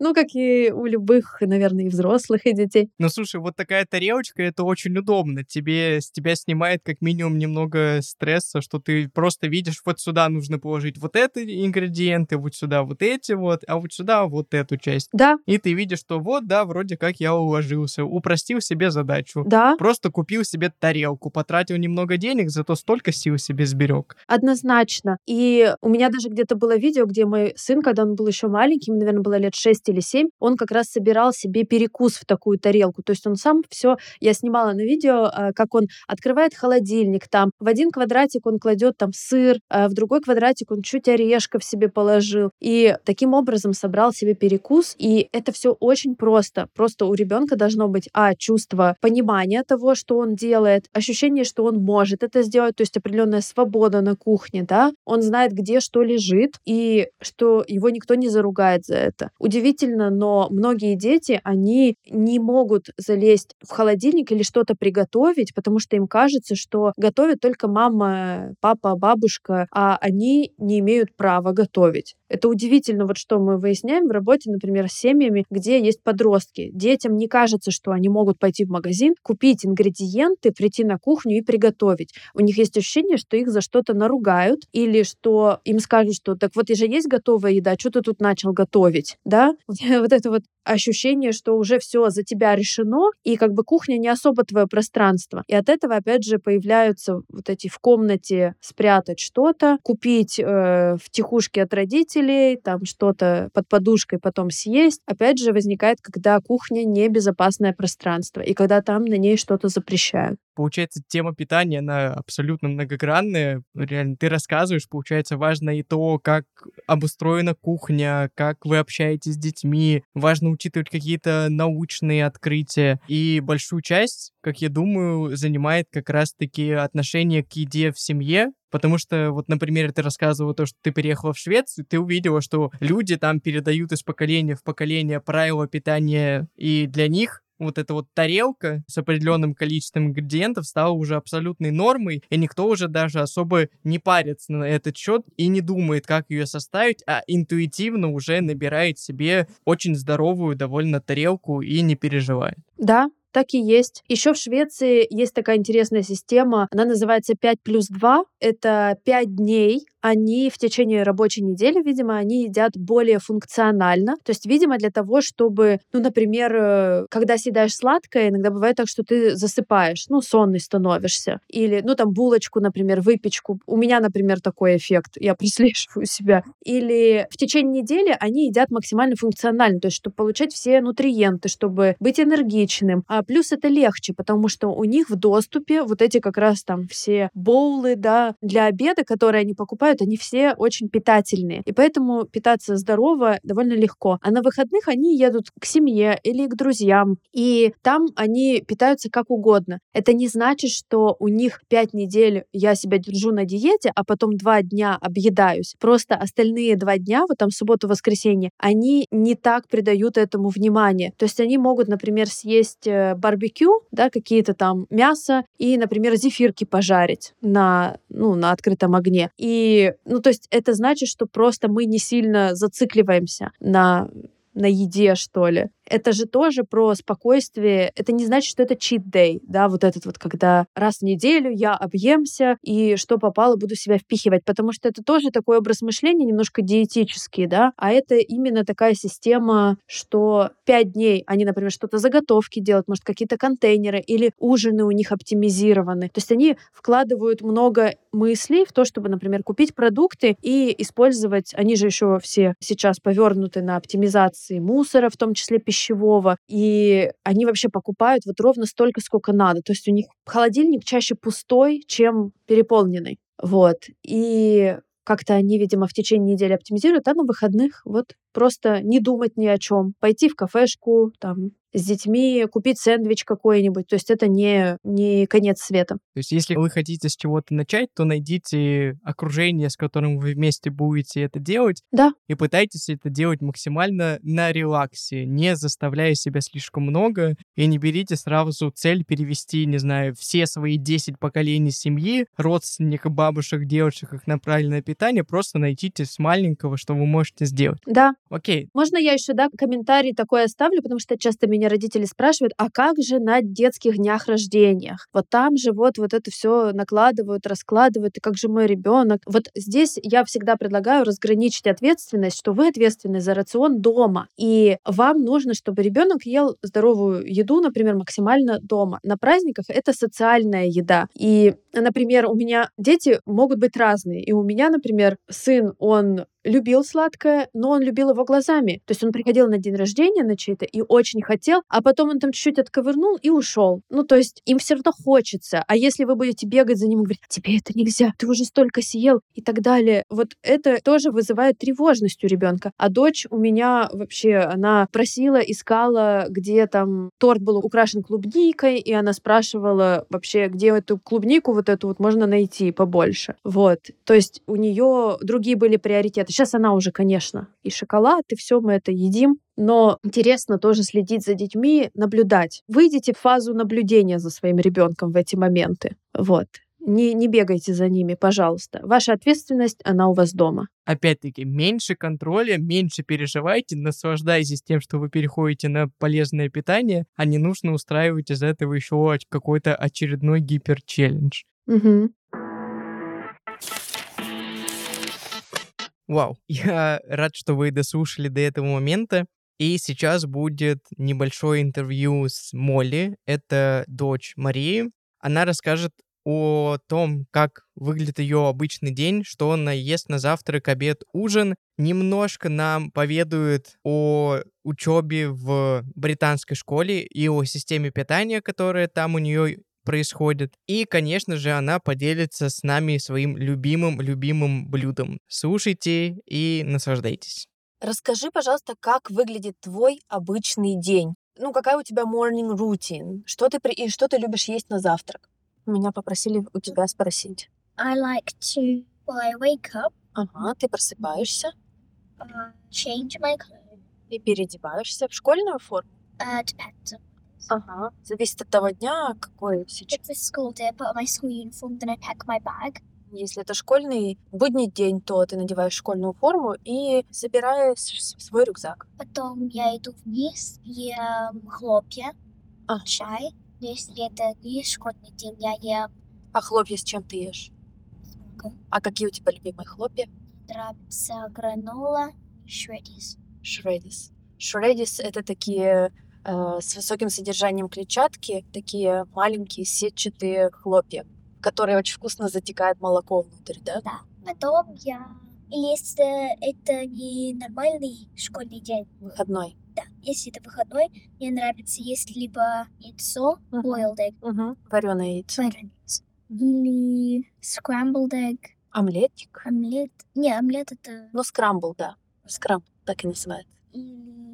Ну, как и у любых, наверное, и взрослых, и детей. Ну, слушай, вот такая тарелочка, это очень удобно. Тебе, с тебя снимает как минимум немного стресса, что ты просто видишь, вот сюда нужно положить вот эти ингредиенты, вот сюда вот эти вот, а вот сюда вот эту часть. Да. И ты видишь, что вот, да, вроде как я уложился, упростил себе задачу. Да. Просто купил себе тарелку, потратил немного денег, зато столько сил себе сберег. Однозначно. И у меня даже где-то было видео, где мой сын, когда он был еще маленький, ему, наверное, было лет 6 или 7, он как раз собирал себе перекус в такую тарелку. То есть он сам все, я снимала на видео, а, как он открывает холодильник, там в один квадратик он кладет там сыр, а в другой квадратик он чуть орешков себе положил. И таким образом собрал себе перекус. И это все очень просто. Просто у ребенка должно быть, а, чувство понимания того, что он делает, ощущение, что он может это сделать, то есть определенная свобода на кухне, да, он знает, где что лежит, и что его никто не заругает за это. Удивительно, но многие дети, они не могут залезть в холодильник или что-то приготовить, потому что им кажется, что готовит только мама, папа, бабушка, а они не имеют права готовить. Это удивительно, вот что мы выясняем в работе, например, с семьями, где есть подростки. Детям не кажется, что они могут пойти в магазин, купить ингредиенты, прийти на кухню и приготовить. У них есть ощущение, что их за что-то наругают или что им скажут, что так вот же есть готовая еда, что ты тут начал готовить, да? Вот это вот ощущение, что уже все за тебя решено, и как бы кухня не особо твое пространство. И от этого, опять же, появляются вот эти в комнате спрятать что-то, купить э, в тихушке от родителей, там что-то под подушкой потом съесть. Опять же, возникает, когда кухня небезопасное пространство, и когда там на ней что-то запрещают. Получается, тема питания, она абсолютно многогранная. Реально, ты рассказываешь, получается, важно и то, как обустроена кухня, как вы общаетесь с детьми, важно учитывать какие-то научные открытия. И большую часть, как я думаю, занимает как раз-таки отношение к еде в семье, Потому что, вот, например, ты рассказывала то, что ты переехала в Швецию, ты увидела, что люди там передают из поколения в поколение правила питания, и для них вот эта вот тарелка с определенным количеством ингредиентов стала уже абсолютной нормой, и никто уже даже особо не парится на этот счет и не думает, как ее составить, а интуитивно уже набирает себе очень здоровую довольно тарелку и не переживает. Да, так и есть. Еще в Швеции есть такая интересная система. Она называется 5 плюс 2. Это 5 дней. Они в течение рабочей недели, видимо, они едят более функционально. То есть, видимо, для того, чтобы, ну, например, э, когда съедаешь сладкое, иногда бывает так, что ты засыпаешь, ну, сонный становишься. Или, ну, там, булочку, например, выпечку. У меня, например, такой эффект. Я преследую себя. Или в течение недели они едят максимально функционально, то есть, чтобы получать все нутриенты, чтобы быть энергичным, а Плюс это легче, потому что у них в доступе вот эти как раз там все боулы, да, для обеда, которые они покупают, они все очень питательные. И поэтому питаться здорово довольно легко. А на выходных они едут к семье или к друзьям, и там они питаются как угодно. Это не значит, что у них пять недель я себя держу на диете, а потом два дня объедаюсь. Просто остальные два дня, вот там субботу-воскресенье, они не так придают этому внимание. То есть они могут, например, съесть э, барбекю, да, какие-то там мясо и, например, зефирки пожарить на, ну, на открытом огне. И, ну, то есть это значит, что просто мы не сильно зацикливаемся на на еде, что ли это же тоже про спокойствие. Это не значит, что это day, да, вот этот вот, когда раз в неделю я объемся и что попало, буду себя впихивать, потому что это тоже такой образ мышления немножко диетический, да, а это именно такая система, что пять дней они, например, что-то заготовки делают, может, какие-то контейнеры или ужины у них оптимизированы. То есть они вкладывают много мыслей в то, чтобы, например, купить продукты и использовать, они же еще все сейчас повернуты на оптимизации мусора, в том числе пищевого пищевого, и они вообще покупают вот ровно столько, сколько надо. То есть у них холодильник чаще пустой, чем переполненный. Вот. И как-то они, видимо, в течение недели оптимизируют, а на выходных вот просто не думать ни о чем, пойти в кафешку, там, с детьми, купить сэндвич какой-нибудь. То есть это не, не конец света. То есть если вы хотите с чего-то начать, то найдите окружение, с которым вы вместе будете это делать. Да. И пытайтесь это делать максимально на релаксе, не заставляя себя слишком много. И не берите сразу цель перевести, не знаю, все свои 10 поколений семьи, родственников, бабушек, девушек их на правильное питание. Просто найдите с маленького, что вы можете сделать. Да. Окей. Можно я еще, да, комментарий такой оставлю, потому что часто меня меня родители спрашивают, а как же на детских днях рождениях? Вот там же вот, вот это все накладывают, раскладывают, и как же мой ребенок? Вот здесь я всегда предлагаю разграничить ответственность, что вы ответственны за рацион дома, и вам нужно, чтобы ребенок ел здоровую еду, например, максимально дома. На праздниках это социальная еда. И, например, у меня дети могут быть разные. И у меня, например, сын, он любил сладкое, но он любил его глазами. То есть он приходил на день рождения на чей-то и очень хотел, а потом он там чуть-чуть отковырнул и ушел. Ну, то есть им все равно хочется. А если вы будете бегать за ним и говорить, тебе это нельзя, ты уже столько съел и так далее, вот это тоже вызывает тревожность у ребенка. А дочь у меня вообще, она просила, искала, где там торт был украшен клубникой, и она спрашивала вообще, где эту клубнику вот эту вот можно найти побольше. Вот. То есть у нее другие были приоритеты. Сейчас она уже, конечно, и шоколад, и все мы это едим. Но интересно тоже следить за детьми, наблюдать. Выйдите в фазу наблюдения за своим ребенком в эти моменты. Вот. Не, не бегайте за ними, пожалуйста. Ваша ответственность, она у вас дома. Опять-таки, меньше контроля, меньше переживайте, наслаждайтесь тем, что вы переходите на полезное питание, а не нужно устраивать из этого еще какой-то очередной гиперчеллендж. Угу. Вау, я рад, что вы дослушали до этого момента. И сейчас будет небольшое интервью с Молли. Это дочь Марии. Она расскажет о том, как выглядит ее обычный день, что она ест на завтрак, обед, ужин. Немножко нам поведают о учебе в британской школе и о системе питания, которая там у нее происходит. И, конечно же, она поделится с нами своим любимым-любимым блюдом. Слушайте и наслаждайтесь. Расскажи, пожалуйста, как выглядит твой обычный день? Ну, какая у тебя morning routine? Что ты, при... и что ты любишь есть на завтрак? Меня попросили у тебя спросить. I like to, well, I wake up, Ага, ты просыпаешься uh, change my clothes, и переодеваешься в школьную форму. uh, depends Ага. Зависит от того дня, какой сейчас. School day, I put on my school uniform, then I pack my bag. Если это школьный будний день, то ты надеваешь школьную форму и собираешь свой рюкзак. Потом я иду вниз, ем хлопья, А, чай. Но если это не школьный день, я ем а хлопья с чем ты ешь? много. А какие у тебя любимые хлопья? Нравится гранола, шредис. Шредис. Шредис — это такие с высоким содержанием клетчатки, такие маленькие сетчатые хлопья, которые очень вкусно затекает молоко внутрь, да? Потом я... Если это не нормальный школьный день, Выходной. Да, если это выходной, мне нравится есть либо яйцо, boiled egg, Угу. Вареное яйцо. вареное яйцо, или scrambled egg, Омлетик. омлет. Не, омлет это Ну, скрамбл, да. Скрамбл, так и называется. или,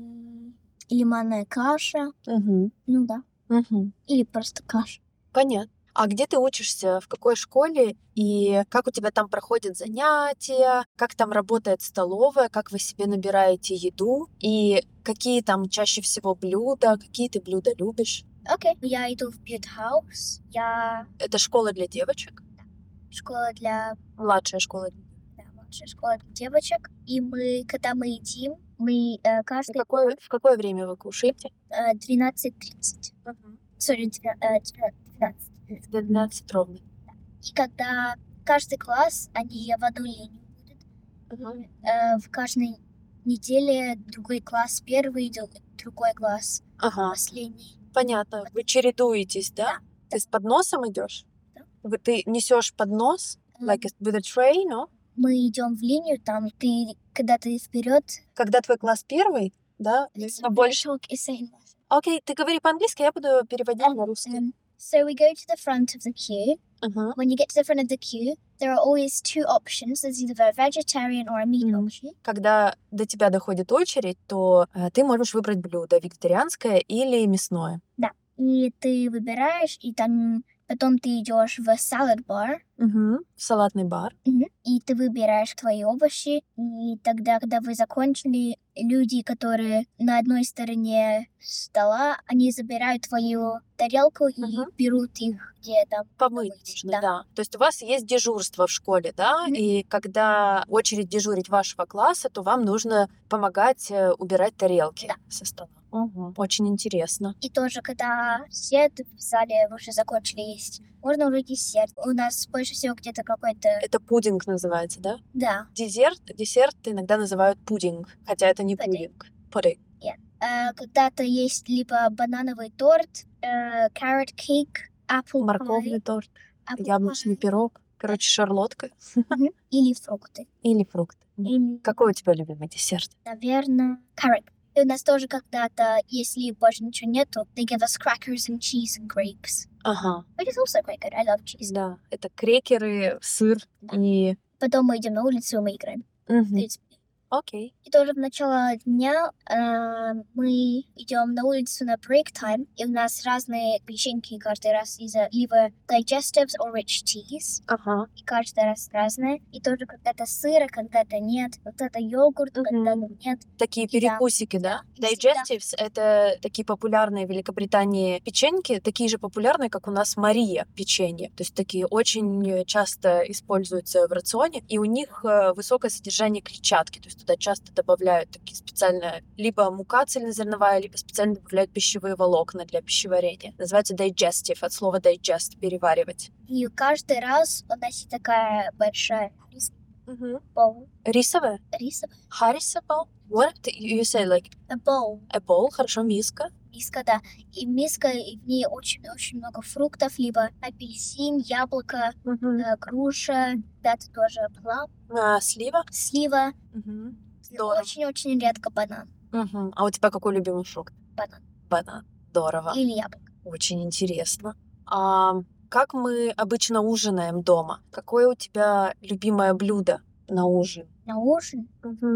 или манная каша, Угу. ну да, Угу. или просто каша. Понятно. А где ты учишься, в какой школе, и как у тебя там проходят занятия, как там работает столовая, как вы себе набираете еду, и какие там чаще всего блюда, какие ты блюда любишь? Окей, я иду в House, я Это школа для девочек, школа для младшая школа. да, младшая школа для девочек, и мы, когда мы едим, мы э, каждый какое, в какое время вы кушаете? э, 12.30, сори, две- э, две- 12. В 12 ровно. И когда каждый класс, они в одну линию будут, э, в каждой неделе другой класс первый, друг- другой класс Ага, последний. понятно. Вы чередуетесь, да? Ты с подносом идешь? Да. Вы, ты несешь поднос, Э, like with a tray, no? Мы идем в линию, там ты, когда ты вперед, Когда твой класс первый, да, больше. Окей, ты говори по-английски, я буду переводить на русский. Um, so we go to the front of the queue. Ага. When you get to the front of the queue, there are always two options. There's either a vegetarian or a meat Мгм. option. Когда до тебя доходит очередь, то э, ты можешь выбрать блюдо вегетарианское или мясное. И ты выбираешь, и там потом ты идешь в salad bar, Угу. Салатный бар. и ты выбираешь твои овощи, и тогда, когда вы закончили, люди, которые на одной стороне стола, они забирают твою тарелку и Мгм. берут их где там. Помыть нужно, да. да. То есть у вас есть дежурство в школе, да, Мгм. и когда очередь дежурить вашего класса, то вам нужно помогать э, убирать тарелки Да. со стола. Мгм. Очень интересно. И тоже, когда все в зале уже закончили есть, можно уже десерт. У нас больше всего где-то какой-то... Это пудинг называется, да? Да. Десерт, десерт иногда называют пудинг, хотя это не Пудинг. пудинг. Пудинг. Э, когда-то есть либо банановый торт, э, carrot cake, apple Морковный pie, торт, apple яблочный pie, пирог, короче, шарлотка или фрукты. или фрукты. Или, Какой у тебя любимый десерт? наверное, carrot. И у нас тоже когда-то, если больше ничего нету, they give us crackers and cheese and grapes. Ага, Which is also quite good. I love cheese. да, это крекеры, сыр Да. и... Потом мы идем на улицу, и мы играем. В принципе. Окей. И тоже в начало дня э, мы идем на улицу на break time, и у нас разные печеньки каждый раз из либо digestives or rich teas, Ага. и каждый раз разные. И тоже когда-то сыр, а когда-то нет. Вот это йогурт, Мгм. когда-то нет. Такие Да. перекусики, да? Да. Digestives — это такие популярные в Великобритании печеньки, такие же популярные, как у нас Мария печенье. То есть такие очень часто используются в рационе, и у них э, высокое содержание клетчатки. То есть туда часто добавляют такие специально либо мука цельнозерновая, либо специально добавляют пищевые волокна для пищеварения. Называется digestive, от слова digest — переваривать. И каждый раз у нас такая большая рис- bowl, Рисовая? рисовая, Harrisable? What you say like a bowl, a bowl? Хорошо, миска. Миска, да. И миска, и в ней очень-очень много фруктов, либо апельсин, яблоко, э, груша, да-то тоже плам, А, слива? слива, и Здорово. очень-очень редко банан, Мгм. А у тебя какой любимый фрукт? банан Банан. Здорово. или яблоко. Очень интересно. А как мы обычно ужинаем дома? Какое у тебя любимое блюдо на ужин? На ужин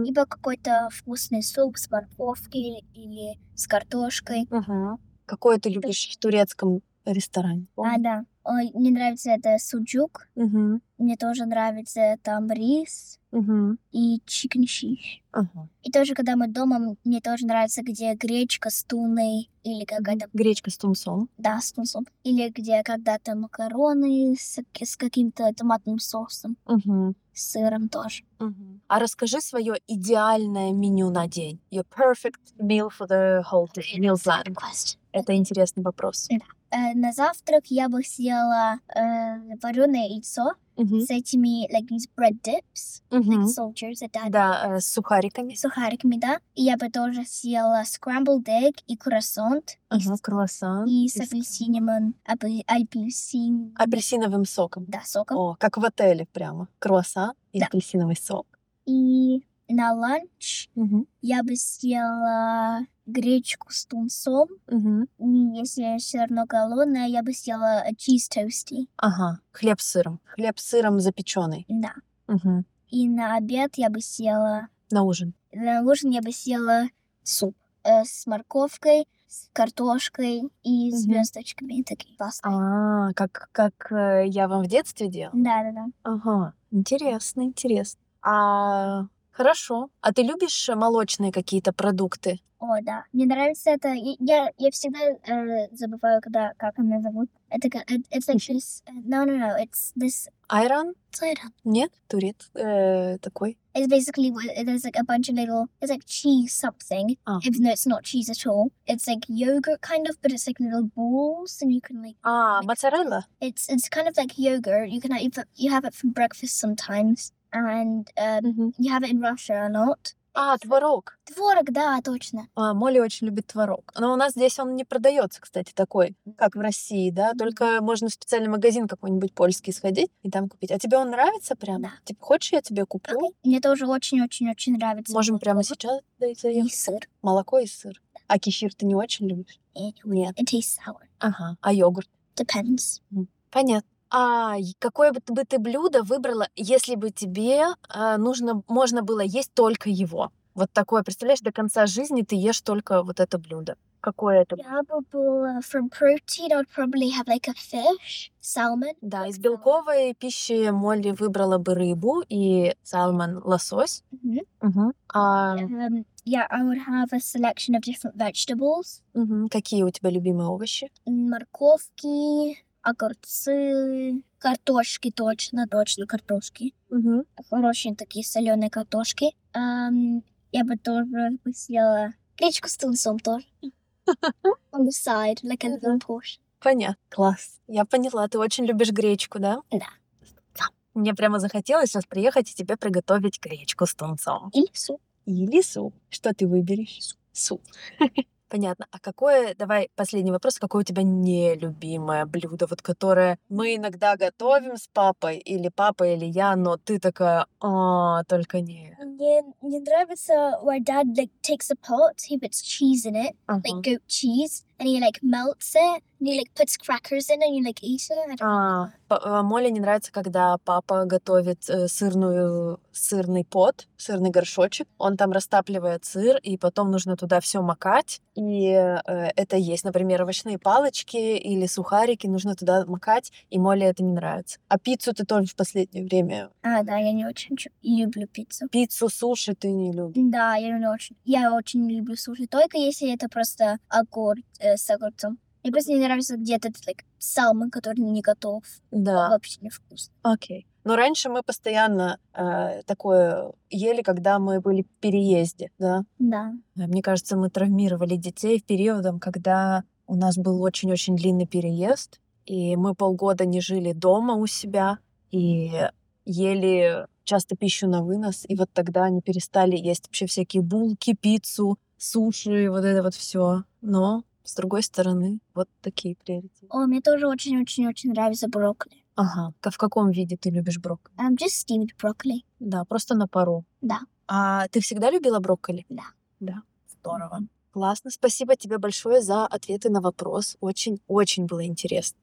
либо какой-то вкусный суп с морковкой или с картошкой. Мгм. Какое ты любишь в турецком ресторане? А, да. Ой, мне нравится это суджук. Мгм. Мне тоже нравится там рис Мгм. и cheese. Ага. И тоже, когда мы дома, мне тоже нравится, где гречка с туной или какая-то, Гречка с тунцом. да, с тунцом. Или где когда-то макароны с, с каким-то томатным соусом, Мгм. С сыром тоже. Мгм. А расскажи свое идеальное меню на день. Your perfect meal for the whole day. Meal plan. Это интересный вопрос. Э, на завтрак я бы съела э, вареное яйцо Мгм. с этими, like, these bread dips, Мгм. like soldiers, это Да, э, с сухариками. сухариками, да. И я бы тоже съела scrambled egg и Ага, с- круассан. и с с- апельсиновым, апель- апельсин, Апельсиновым соком. да, соком. О, как в отеле прямо. Круассан и Да. апельсиновый сок. И на ланч Мгм. я бы съела гречку с тунцом. Мгм. И если я все равно голодная, я бы съела чиз тости. Ага. Хлеб с сыром. Хлеб с сыром запеченный. Да. Мгм. И на обед я бы съела... На ужин. На ужин я бы съела суп э, с морковкой, с картошкой и Мгм. звездочками такие пасты. А, как, как э, я вам в детстве делала? Да-да-да. Ага. Интересно, интересно. А, хорошо. А ты любишь э, молочные какие-то продукты? О, да. Мне нравится это. Я, я всегда э, забываю, когда, как она зовут. Это, it's like this. uh, No, no, no. It's this. Айрон? It's Нет? Турит? Э, такой? basically what there's like a bunch of little. It's like cheese something, Oh. even though it's not cheese at all. It's like yogurt kind of, but it's like little balls, and you can like. А, Like- моцарелла? It's it's kind of like yogurt. You can have you have it for breakfast sometimes, and um, you have it in Russia a lot. А, творог. Творог, да, точно. А, Молли очень любит творог. Но у нас здесь он не продается, кстати, такой, как в России, да? Только можно в специальный магазин какой-нибудь польский сходить и там купить. А тебе он нравится прям? Да. Типа, хочешь, я тебе куплю? Мне тоже очень-очень-очень нравится. Можем прямо сейчас да, и И сыр. Молоко и сыр. А кефир ты не очень любишь? It, Нет. it tastes sour. Ага. А йогурт? Depends. Понятно. А какое бы ты, бы блюдо выбрала, если бы тебе а, нужно, можно было есть только его? Вот такое, представляешь, до конца жизни ты ешь только вот это блюдо. Какое это? Yeah, but uh, from protein, I would probably have like a fish, salmon. Да, из белковой пищи Молли выбрала бы рыбу и салмон, лосось. Mhm. Мгм. А Um, yeah, I would have a selection of different vegetables. мгм, какие у тебя любимые овощи? Морковки, огурцы, картошки, точно, точно картошки. Мгм. Хорошие такие соленые картошки. Um, я бы тоже бы съела гречку с тунцом тоже. On the side, like a little portion. Понятно. Класс. Я поняла, ты очень любишь гречку, да? Да. Мне прямо захотелось сейчас приехать и тебе приготовить гречку с тунцом. Или суп. Или суп. Что ты выберешь? Суп. Понятно. А какое, давай последний вопрос, какое у тебя нелюбимое блюдо, вот которое мы иногда готовим с папой, или папа, или я, но ты такая, а, только не. Мне, мне нравится where dad like takes a pot, he puts cheese in it, like goat cheese, and he like melts it, and he like puts crackers in it, and you like eat it. А, п- а, Моле не нравится, когда папа готовит э, сырную, сырный пот, сырный горшочек. Он там растапливает сыр, и потом нужно туда все макать. И э, это есть, например, овощные палочки или сухарики, нужно туда макать, и Моле это не нравится. А пиццу ты тоже в последнее время. А, да, я не очень чу- люблю пиццу. Пиццу, суши ты не любишь. Да, я не очень. Я очень не люблю суши, только если это просто огур э, с огурцом. Мне просто не нравится где-то этот like, салмон, который не готов. Да. Вообще не вкусно. Окей. Но раньше мы постоянно э, такое ели, когда мы были в переезде, да. Да. Мне кажется, мы травмировали детей в периодом, когда у нас был очень-очень длинный переезд, и мы полгода не жили дома у себя, и ели часто пищу на вынос, и вот тогда они перестали есть вообще всякие булки, пиццу, суши, вот это вот все. Но, с другой стороны, вот такие приоритеты. О, мне тоже очень-очень-очень нравится брокколи. Ага. Ка- В каком виде ты любишь брокколи? Um, just steamed broccoli. Да, просто на пару. Да. А ты всегда любила брокколи? Да. Да. Здорово. Классно. Спасибо тебе большое за ответы на вопрос. Очень-очень было интересно.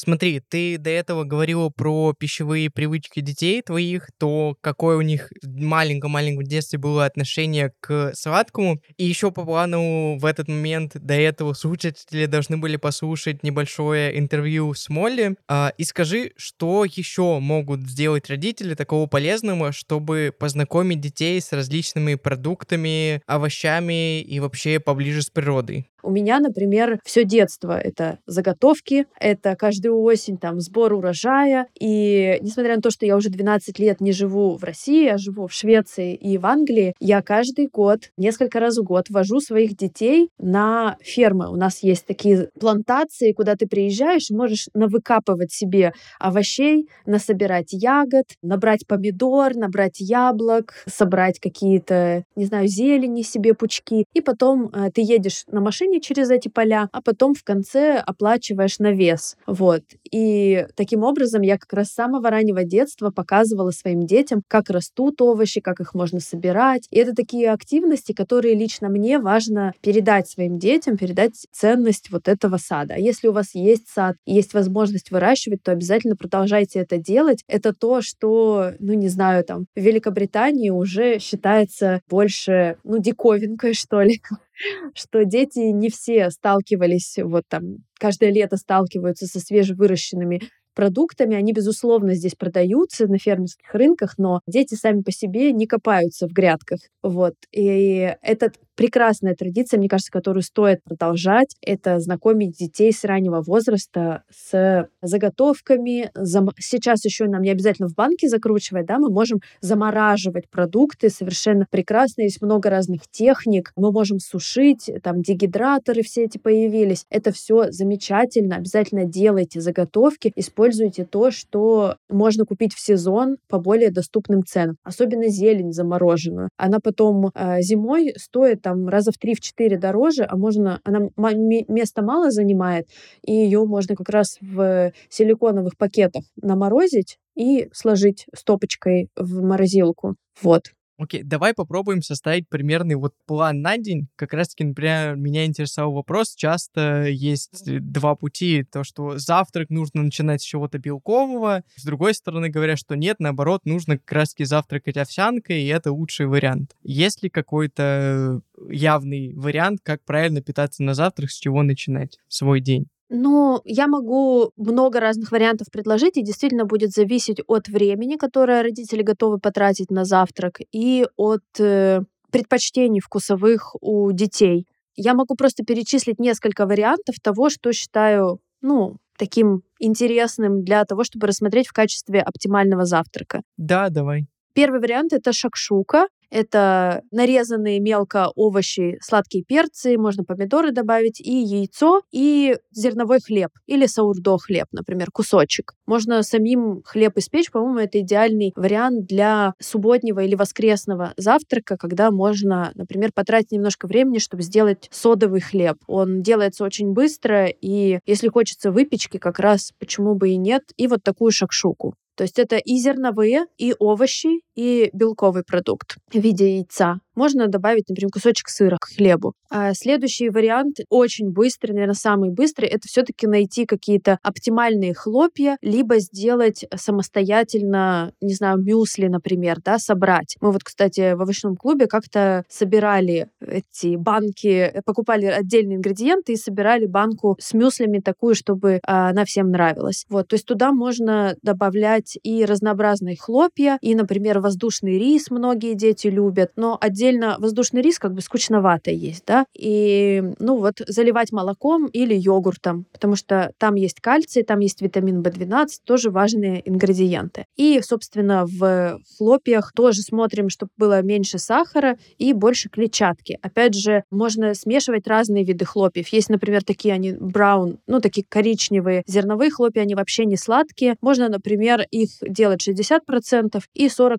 Смотри, ты до этого говорила про пищевые привычки детей твоих, то какое у них в маленьком-маленьком детстве было отношение к сладкому. И еще по плану в этот момент до этого слушатели должны были послушать небольшое интервью с Молли. А, и скажи, что еще могут сделать родители такого полезного, чтобы познакомить детей с различными продуктами, овощами и вообще поближе с природой? У меня, например, все детство это заготовки, это каждую осень там сбор урожая. И несмотря на то, что я уже 12 лет не живу в России, я живу в Швеции и в Англии, я каждый год, несколько раз в год вожу своих детей на фермы. У нас есть такие плантации, куда ты приезжаешь можешь навыкапывать себе овощей, насобирать ягод, набрать помидор, набрать яблок, собрать какие-то, не знаю, зелени себе пучки. И потом э, ты едешь на машине через эти поля, а потом в конце оплачиваешь навес. Вот. Вот. И таким образом я как раз с самого раннего детства показывала своим детям, как растут овощи, как их можно собирать. И это такие активности, которые лично мне важно передать своим детям, передать ценность вот этого сада. А если у вас есть сад, есть возможность выращивать, то обязательно продолжайте это делать. Это то, что, ну не знаю, там в Великобритании уже считается больше, ну, диковинкой, что ли что дети не все сталкивались, вот там, каждое лето сталкиваются со свежевыращенными продуктами. Они, безусловно, здесь продаются на фермерских рынках, но дети сами по себе не копаются в грядках. Вот. И это прекрасная традиция, мне кажется, которую стоит продолжать. Это знакомить детей с раннего возраста с заготовками. Сейчас еще нам не обязательно в банке закручивать, да, мы можем замораживать продукты совершенно прекрасно. Есть много разных техник. Мы можем сушить, там дегидраторы все эти появились. Это все замечательно. Обязательно делайте заготовки, используйте то, что можно купить в сезон по более доступным ценам. Особенно зелень замороженную. Она потом э, зимой стоит там раза в 3-4 дороже, а можно, она места мало занимает, и ее можно как раз в силиконовых пакетах наморозить и сложить стопочкой в морозилку. Вот. Окей, давай попробуем составить примерный вот план на день. Как раз-таки, например, меня интересовал вопрос. Часто есть два пути. То, что завтрак нужно начинать с чего-то белкового. С другой стороны, говорят, что нет, наоборот, нужно как раз-таки завтракать овсянкой, и это лучший вариант. Есть ли какой-то явный вариант, как правильно питаться на завтрак, с чего начинать свой день? Ну, я могу много разных вариантов предложить, и действительно будет зависеть от времени, которое родители готовы потратить на завтрак, и от э, предпочтений вкусовых у детей. Я могу просто перечислить несколько вариантов того, что считаю, ну, таким интересным для того, чтобы рассмотреть в качестве оптимального завтрака. Да, давай. Первый вариант это шакшука. Это нарезанные мелко овощи, сладкие перцы, можно помидоры добавить, и яйцо, и зерновой хлеб, или саурдо хлеб, например, кусочек. Можно самим хлеб испечь, по-моему, это идеальный вариант для субботнего или воскресного завтрака, когда можно, например, потратить немножко времени, чтобы сделать содовый хлеб. Он делается очень быстро, и если хочется выпечки, как раз почему бы и нет, и вот такую шакшуку. То есть это и зерновые, и овощи, и белковый продукт в виде яйца. Можно добавить, например, кусочек сыра к хлебу. А следующий вариант, очень быстрый, наверное, самый быстрый, это все-таки найти какие-то оптимальные хлопья, либо сделать самостоятельно, не знаю, мюсли, например, да, собрать. Мы вот, кстати, в овощном клубе как-то собирали эти банки, покупали отдельные ингредиенты и собирали банку с мюслями такую, чтобы а, она всем нравилась. Вот, то есть туда можно добавлять и разнообразные хлопья, и, например, воздушный рис многие дети любят, но отдельно отдельно воздушный рис как бы скучновато есть, да, и, ну, вот заливать молоком или йогуртом, потому что там есть кальций, там есть витамин В12, тоже важные ингредиенты. И, собственно, в хлопьях тоже смотрим, чтобы было меньше сахара и больше клетчатки. Опять же, можно смешивать разные виды хлопьев. Есть, например, такие они браун, ну, такие коричневые зерновые хлопья, они вообще не сладкие. Можно, например, их делать 60% и 40%,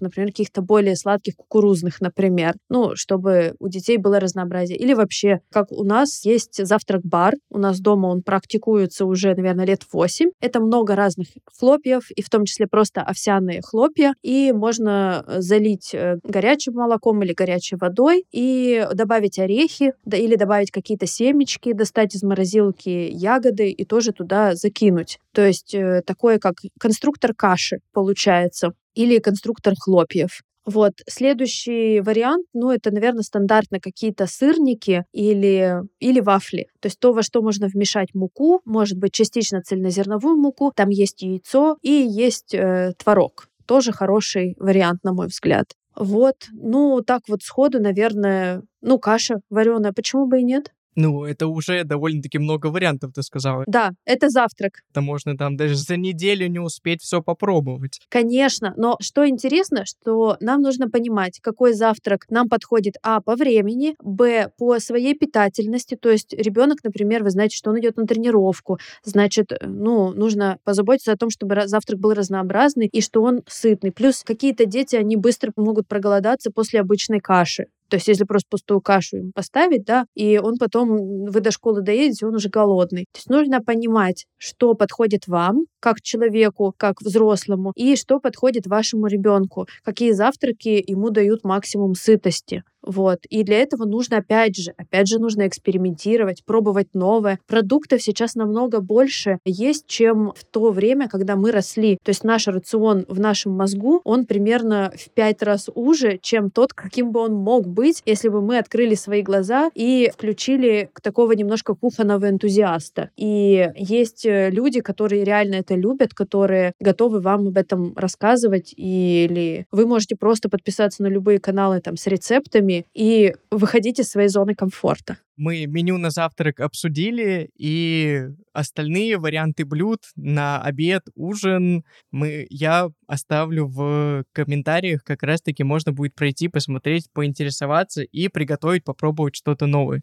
например, каких-то более сладких кукурузных, например, например, ну, чтобы у детей было разнообразие. Или вообще, как у нас есть завтрак-бар, у нас дома он практикуется уже, наверное, лет 8. Это много разных хлопьев, и в том числе просто овсяные хлопья, и можно э, залить э, горячим молоком или горячей водой и добавить орехи, да, или добавить какие-то семечки, достать из морозилки ягоды и тоже туда закинуть. То есть э, такое как конструктор каши получается или конструктор хлопьев. Вот. Следующий вариант, ну, это, наверное, стандартно какие-то сырники или, или вафли. То есть то, во что можно вмешать муку, может быть, частично цельнозерновую муку, там есть яйцо и есть э, творог. Тоже хороший вариант, на мой взгляд. Вот, ну, так вот сходу, наверное, ну, каша вареная, почему бы и нет? Ну, это уже довольно-таки много вариантов, ты сказала. Да, это завтрак. Это можно там даже за неделю не успеть все попробовать. Конечно, но что интересно, что нам нужно понимать, какой завтрак нам подходит, а, по времени, б, по своей питательности, то есть ребенок, например, вы знаете, что он идет на тренировку, значит, ну, нужно позаботиться о том, чтобы завтрак был разнообразный и что он сытный. Плюс какие-то дети, они быстро могут проголодаться после обычной каши. То есть если просто пустую кашу ему поставить, да, и он потом, вы до школы доедете, он уже голодный. То есть нужно понимать, что подходит вам, как человеку, как взрослому, и что подходит вашему ребенку, какие завтраки ему дают максимум сытости. Вот. И для этого нужно, опять же, опять же, нужно экспериментировать, пробовать новое. Продуктов сейчас намного больше есть, чем в то время, когда мы росли. То есть наш рацион в нашем мозгу, он примерно в пять раз уже, чем тот, каким бы он мог быть, если бы мы открыли свои глаза и включили такого немножко кухонного энтузиаста. И есть э, люди, которые реально это любят, которые готовы вам об этом рассказывать, или вы можете просто подписаться на любые каналы там с рецептами, и выходить из своей зоны комфорта. Мы меню на завтрак обсудили, и остальные варианты блюд на обед, ужин мы, я оставлю в комментариях. Как раз-таки можно будет пройти, посмотреть, поинтересоваться и приготовить, попробовать что-то новое.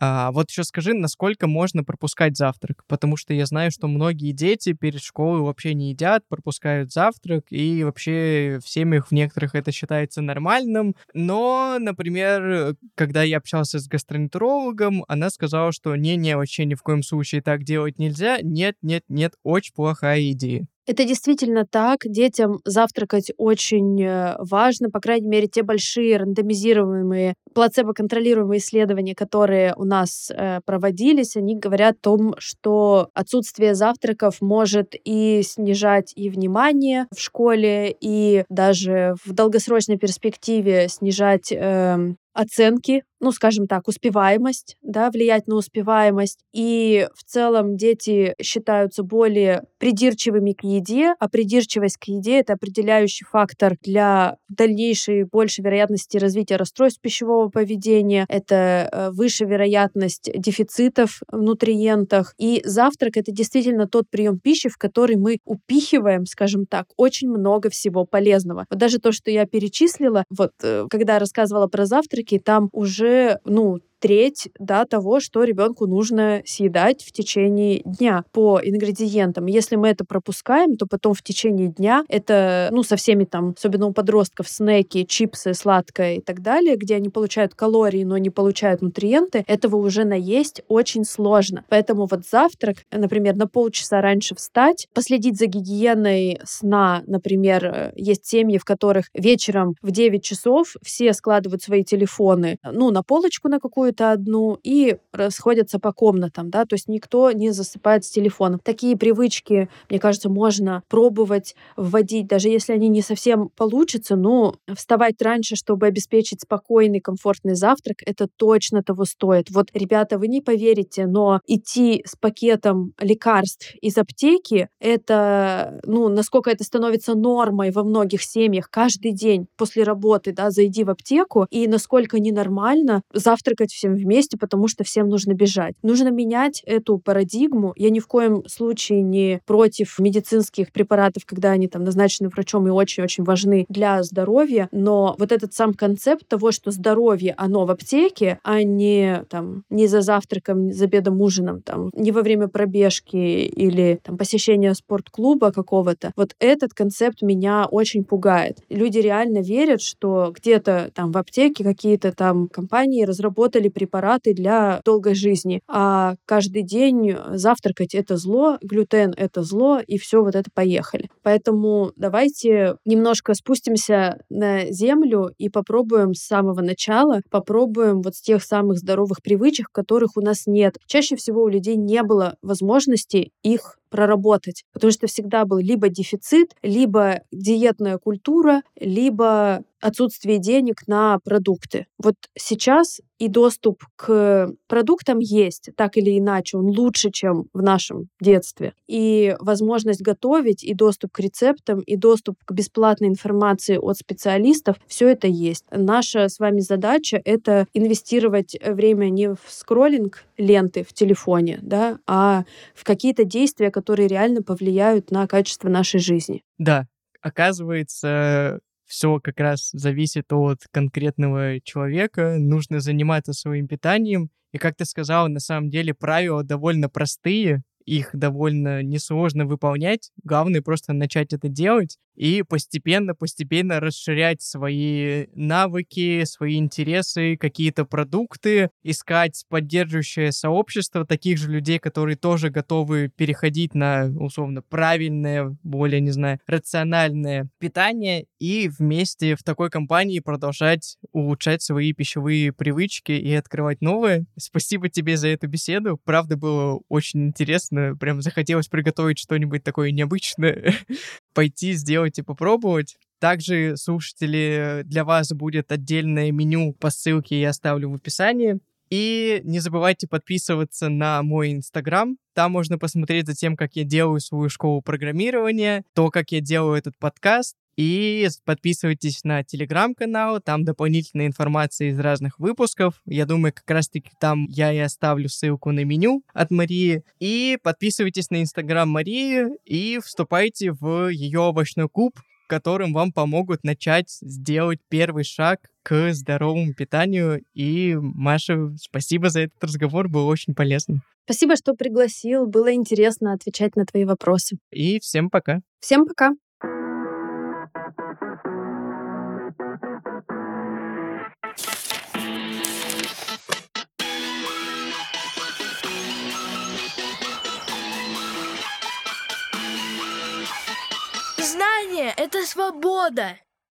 А вот еще скажи, насколько можно пропускать завтрак? Потому что я знаю, что многие дети перед школой вообще не едят, пропускают завтрак, и вообще в семьях в некоторых это считается нормальным. Но, например, когда я общался с гастроэнтерологом, она сказала, что не-не, вообще ни в коем случае так делать нельзя. Нет, нет, нет, очень плохая идея. Это действительно так. Детям завтракать очень э, важно. По крайней мере, те большие рандомизируемые, плацебо-контролируемые исследования, которые у нас э, проводились, они говорят о том, что отсутствие завтраков может и снижать и внимание в школе, и даже в долгосрочной перспективе снижать э, оценки ну, скажем так, успеваемость, да, влиять на успеваемость. И в целом дети считаются более придирчивыми к еде, а придирчивость к еде — это определяющий фактор для дальнейшей большей вероятности развития расстройств пищевого поведения, это э, выше вероятность дефицитов в нутриентах. И завтрак — это действительно тот прием пищи, в который мы упихиваем, скажем так, очень много всего полезного. Вот даже то, что я перечислила, вот э, когда рассказывала про завтраки, там уже уже, ну, треть да, того, что ребенку нужно съедать в течение дня по ингредиентам. Если мы это пропускаем, то потом в течение дня это, ну, со всеми там, особенно у подростков, снеки, чипсы, сладкое и так далее, где они получают калории, но не получают нутриенты, этого уже наесть очень сложно. Поэтому вот завтрак, например, на полчаса раньше встать, последить за гигиеной сна, например, есть семьи, в которых вечером в 9 часов все складывают свои телефоны, ну, на полочку на какую какую-то одну и расходятся по комнатам, да, то есть никто не засыпает с телефоном. Такие привычки, мне кажется, можно пробовать вводить, даже если они не совсем получатся, но вставать раньше, чтобы обеспечить спокойный, комфортный завтрак, это точно того стоит. Вот, ребята, вы не поверите, но идти с пакетом лекарств из аптеки, это, ну, насколько это становится нормой во многих семьях, каждый день после работы, да, зайди в аптеку, и насколько ненормально завтракать всем вместе, потому что всем нужно бежать. Нужно менять эту парадигму. Я ни в коем случае не против медицинских препаратов, когда они там назначены врачом и очень-очень важны для здоровья, но вот этот сам концепт того, что здоровье, оно в аптеке, а не там не за завтраком, не за обедом, ужином, там, не во время пробежки или там посещения спортклуба какого-то. Вот этот концепт меня очень пугает. Люди реально верят, что где-то там в аптеке какие-то там компании разработали или препараты для долгой жизни. А каждый день завтракать это зло, глютен это зло, и все вот это поехали. Поэтому давайте немножко спустимся на землю и попробуем с самого начала, попробуем вот с тех самых здоровых привычек, которых у нас нет. Чаще всего у людей не было возможности их проработать, потому что всегда был либо дефицит, либо диетная культура, либо отсутствие денег на продукты. Вот сейчас и доступ к продуктам есть, так или иначе, он лучше, чем в нашем детстве. И возможность готовить, и доступ к рецептам, и доступ к бесплатной информации от специалистов, все это есть. Наша с вами задача — это инвестировать время не в скроллинг ленты в телефоне, да, а в какие-то действия, которые реально повлияют на качество нашей жизни. Да, оказывается, все как раз зависит от конкретного человека, нужно заниматься своим питанием. И как ты сказала, на самом деле правила довольно простые, их довольно несложно выполнять. Главное просто начать это делать. И постепенно-постепенно расширять свои навыки, свои интересы, какие-то продукты, искать поддерживающее сообщество таких же людей, которые тоже готовы переходить на, условно, правильное, более, не знаю, рациональное питание и вместе в такой компании продолжать улучшать свои пищевые привычки и открывать новые. Спасибо тебе за эту беседу. Правда, было очень интересно. Прям захотелось приготовить что-нибудь такое необычное, пойти, сделать и попробовать. Также, слушатели, для вас будет отдельное меню по ссылке я оставлю в описании. И не забывайте подписываться на мой инстаграм. Там можно посмотреть за тем, как я делаю свою школу программирования, то, как я делаю этот подкаст. И подписывайтесь на телеграм-канал, там дополнительная информация из разных выпусков. Я думаю, как раз-таки там я и оставлю ссылку на меню от Марии. И подписывайтесь на инстаграм Марии и вступайте в ее овощной клуб, которым вам помогут начать сделать первый шаг к здоровому питанию. И, Маша, спасибо за этот разговор, было очень полезно. Спасибо, что пригласил, было интересно отвечать на твои вопросы. И всем пока. Всем пока. Знание — это свобода.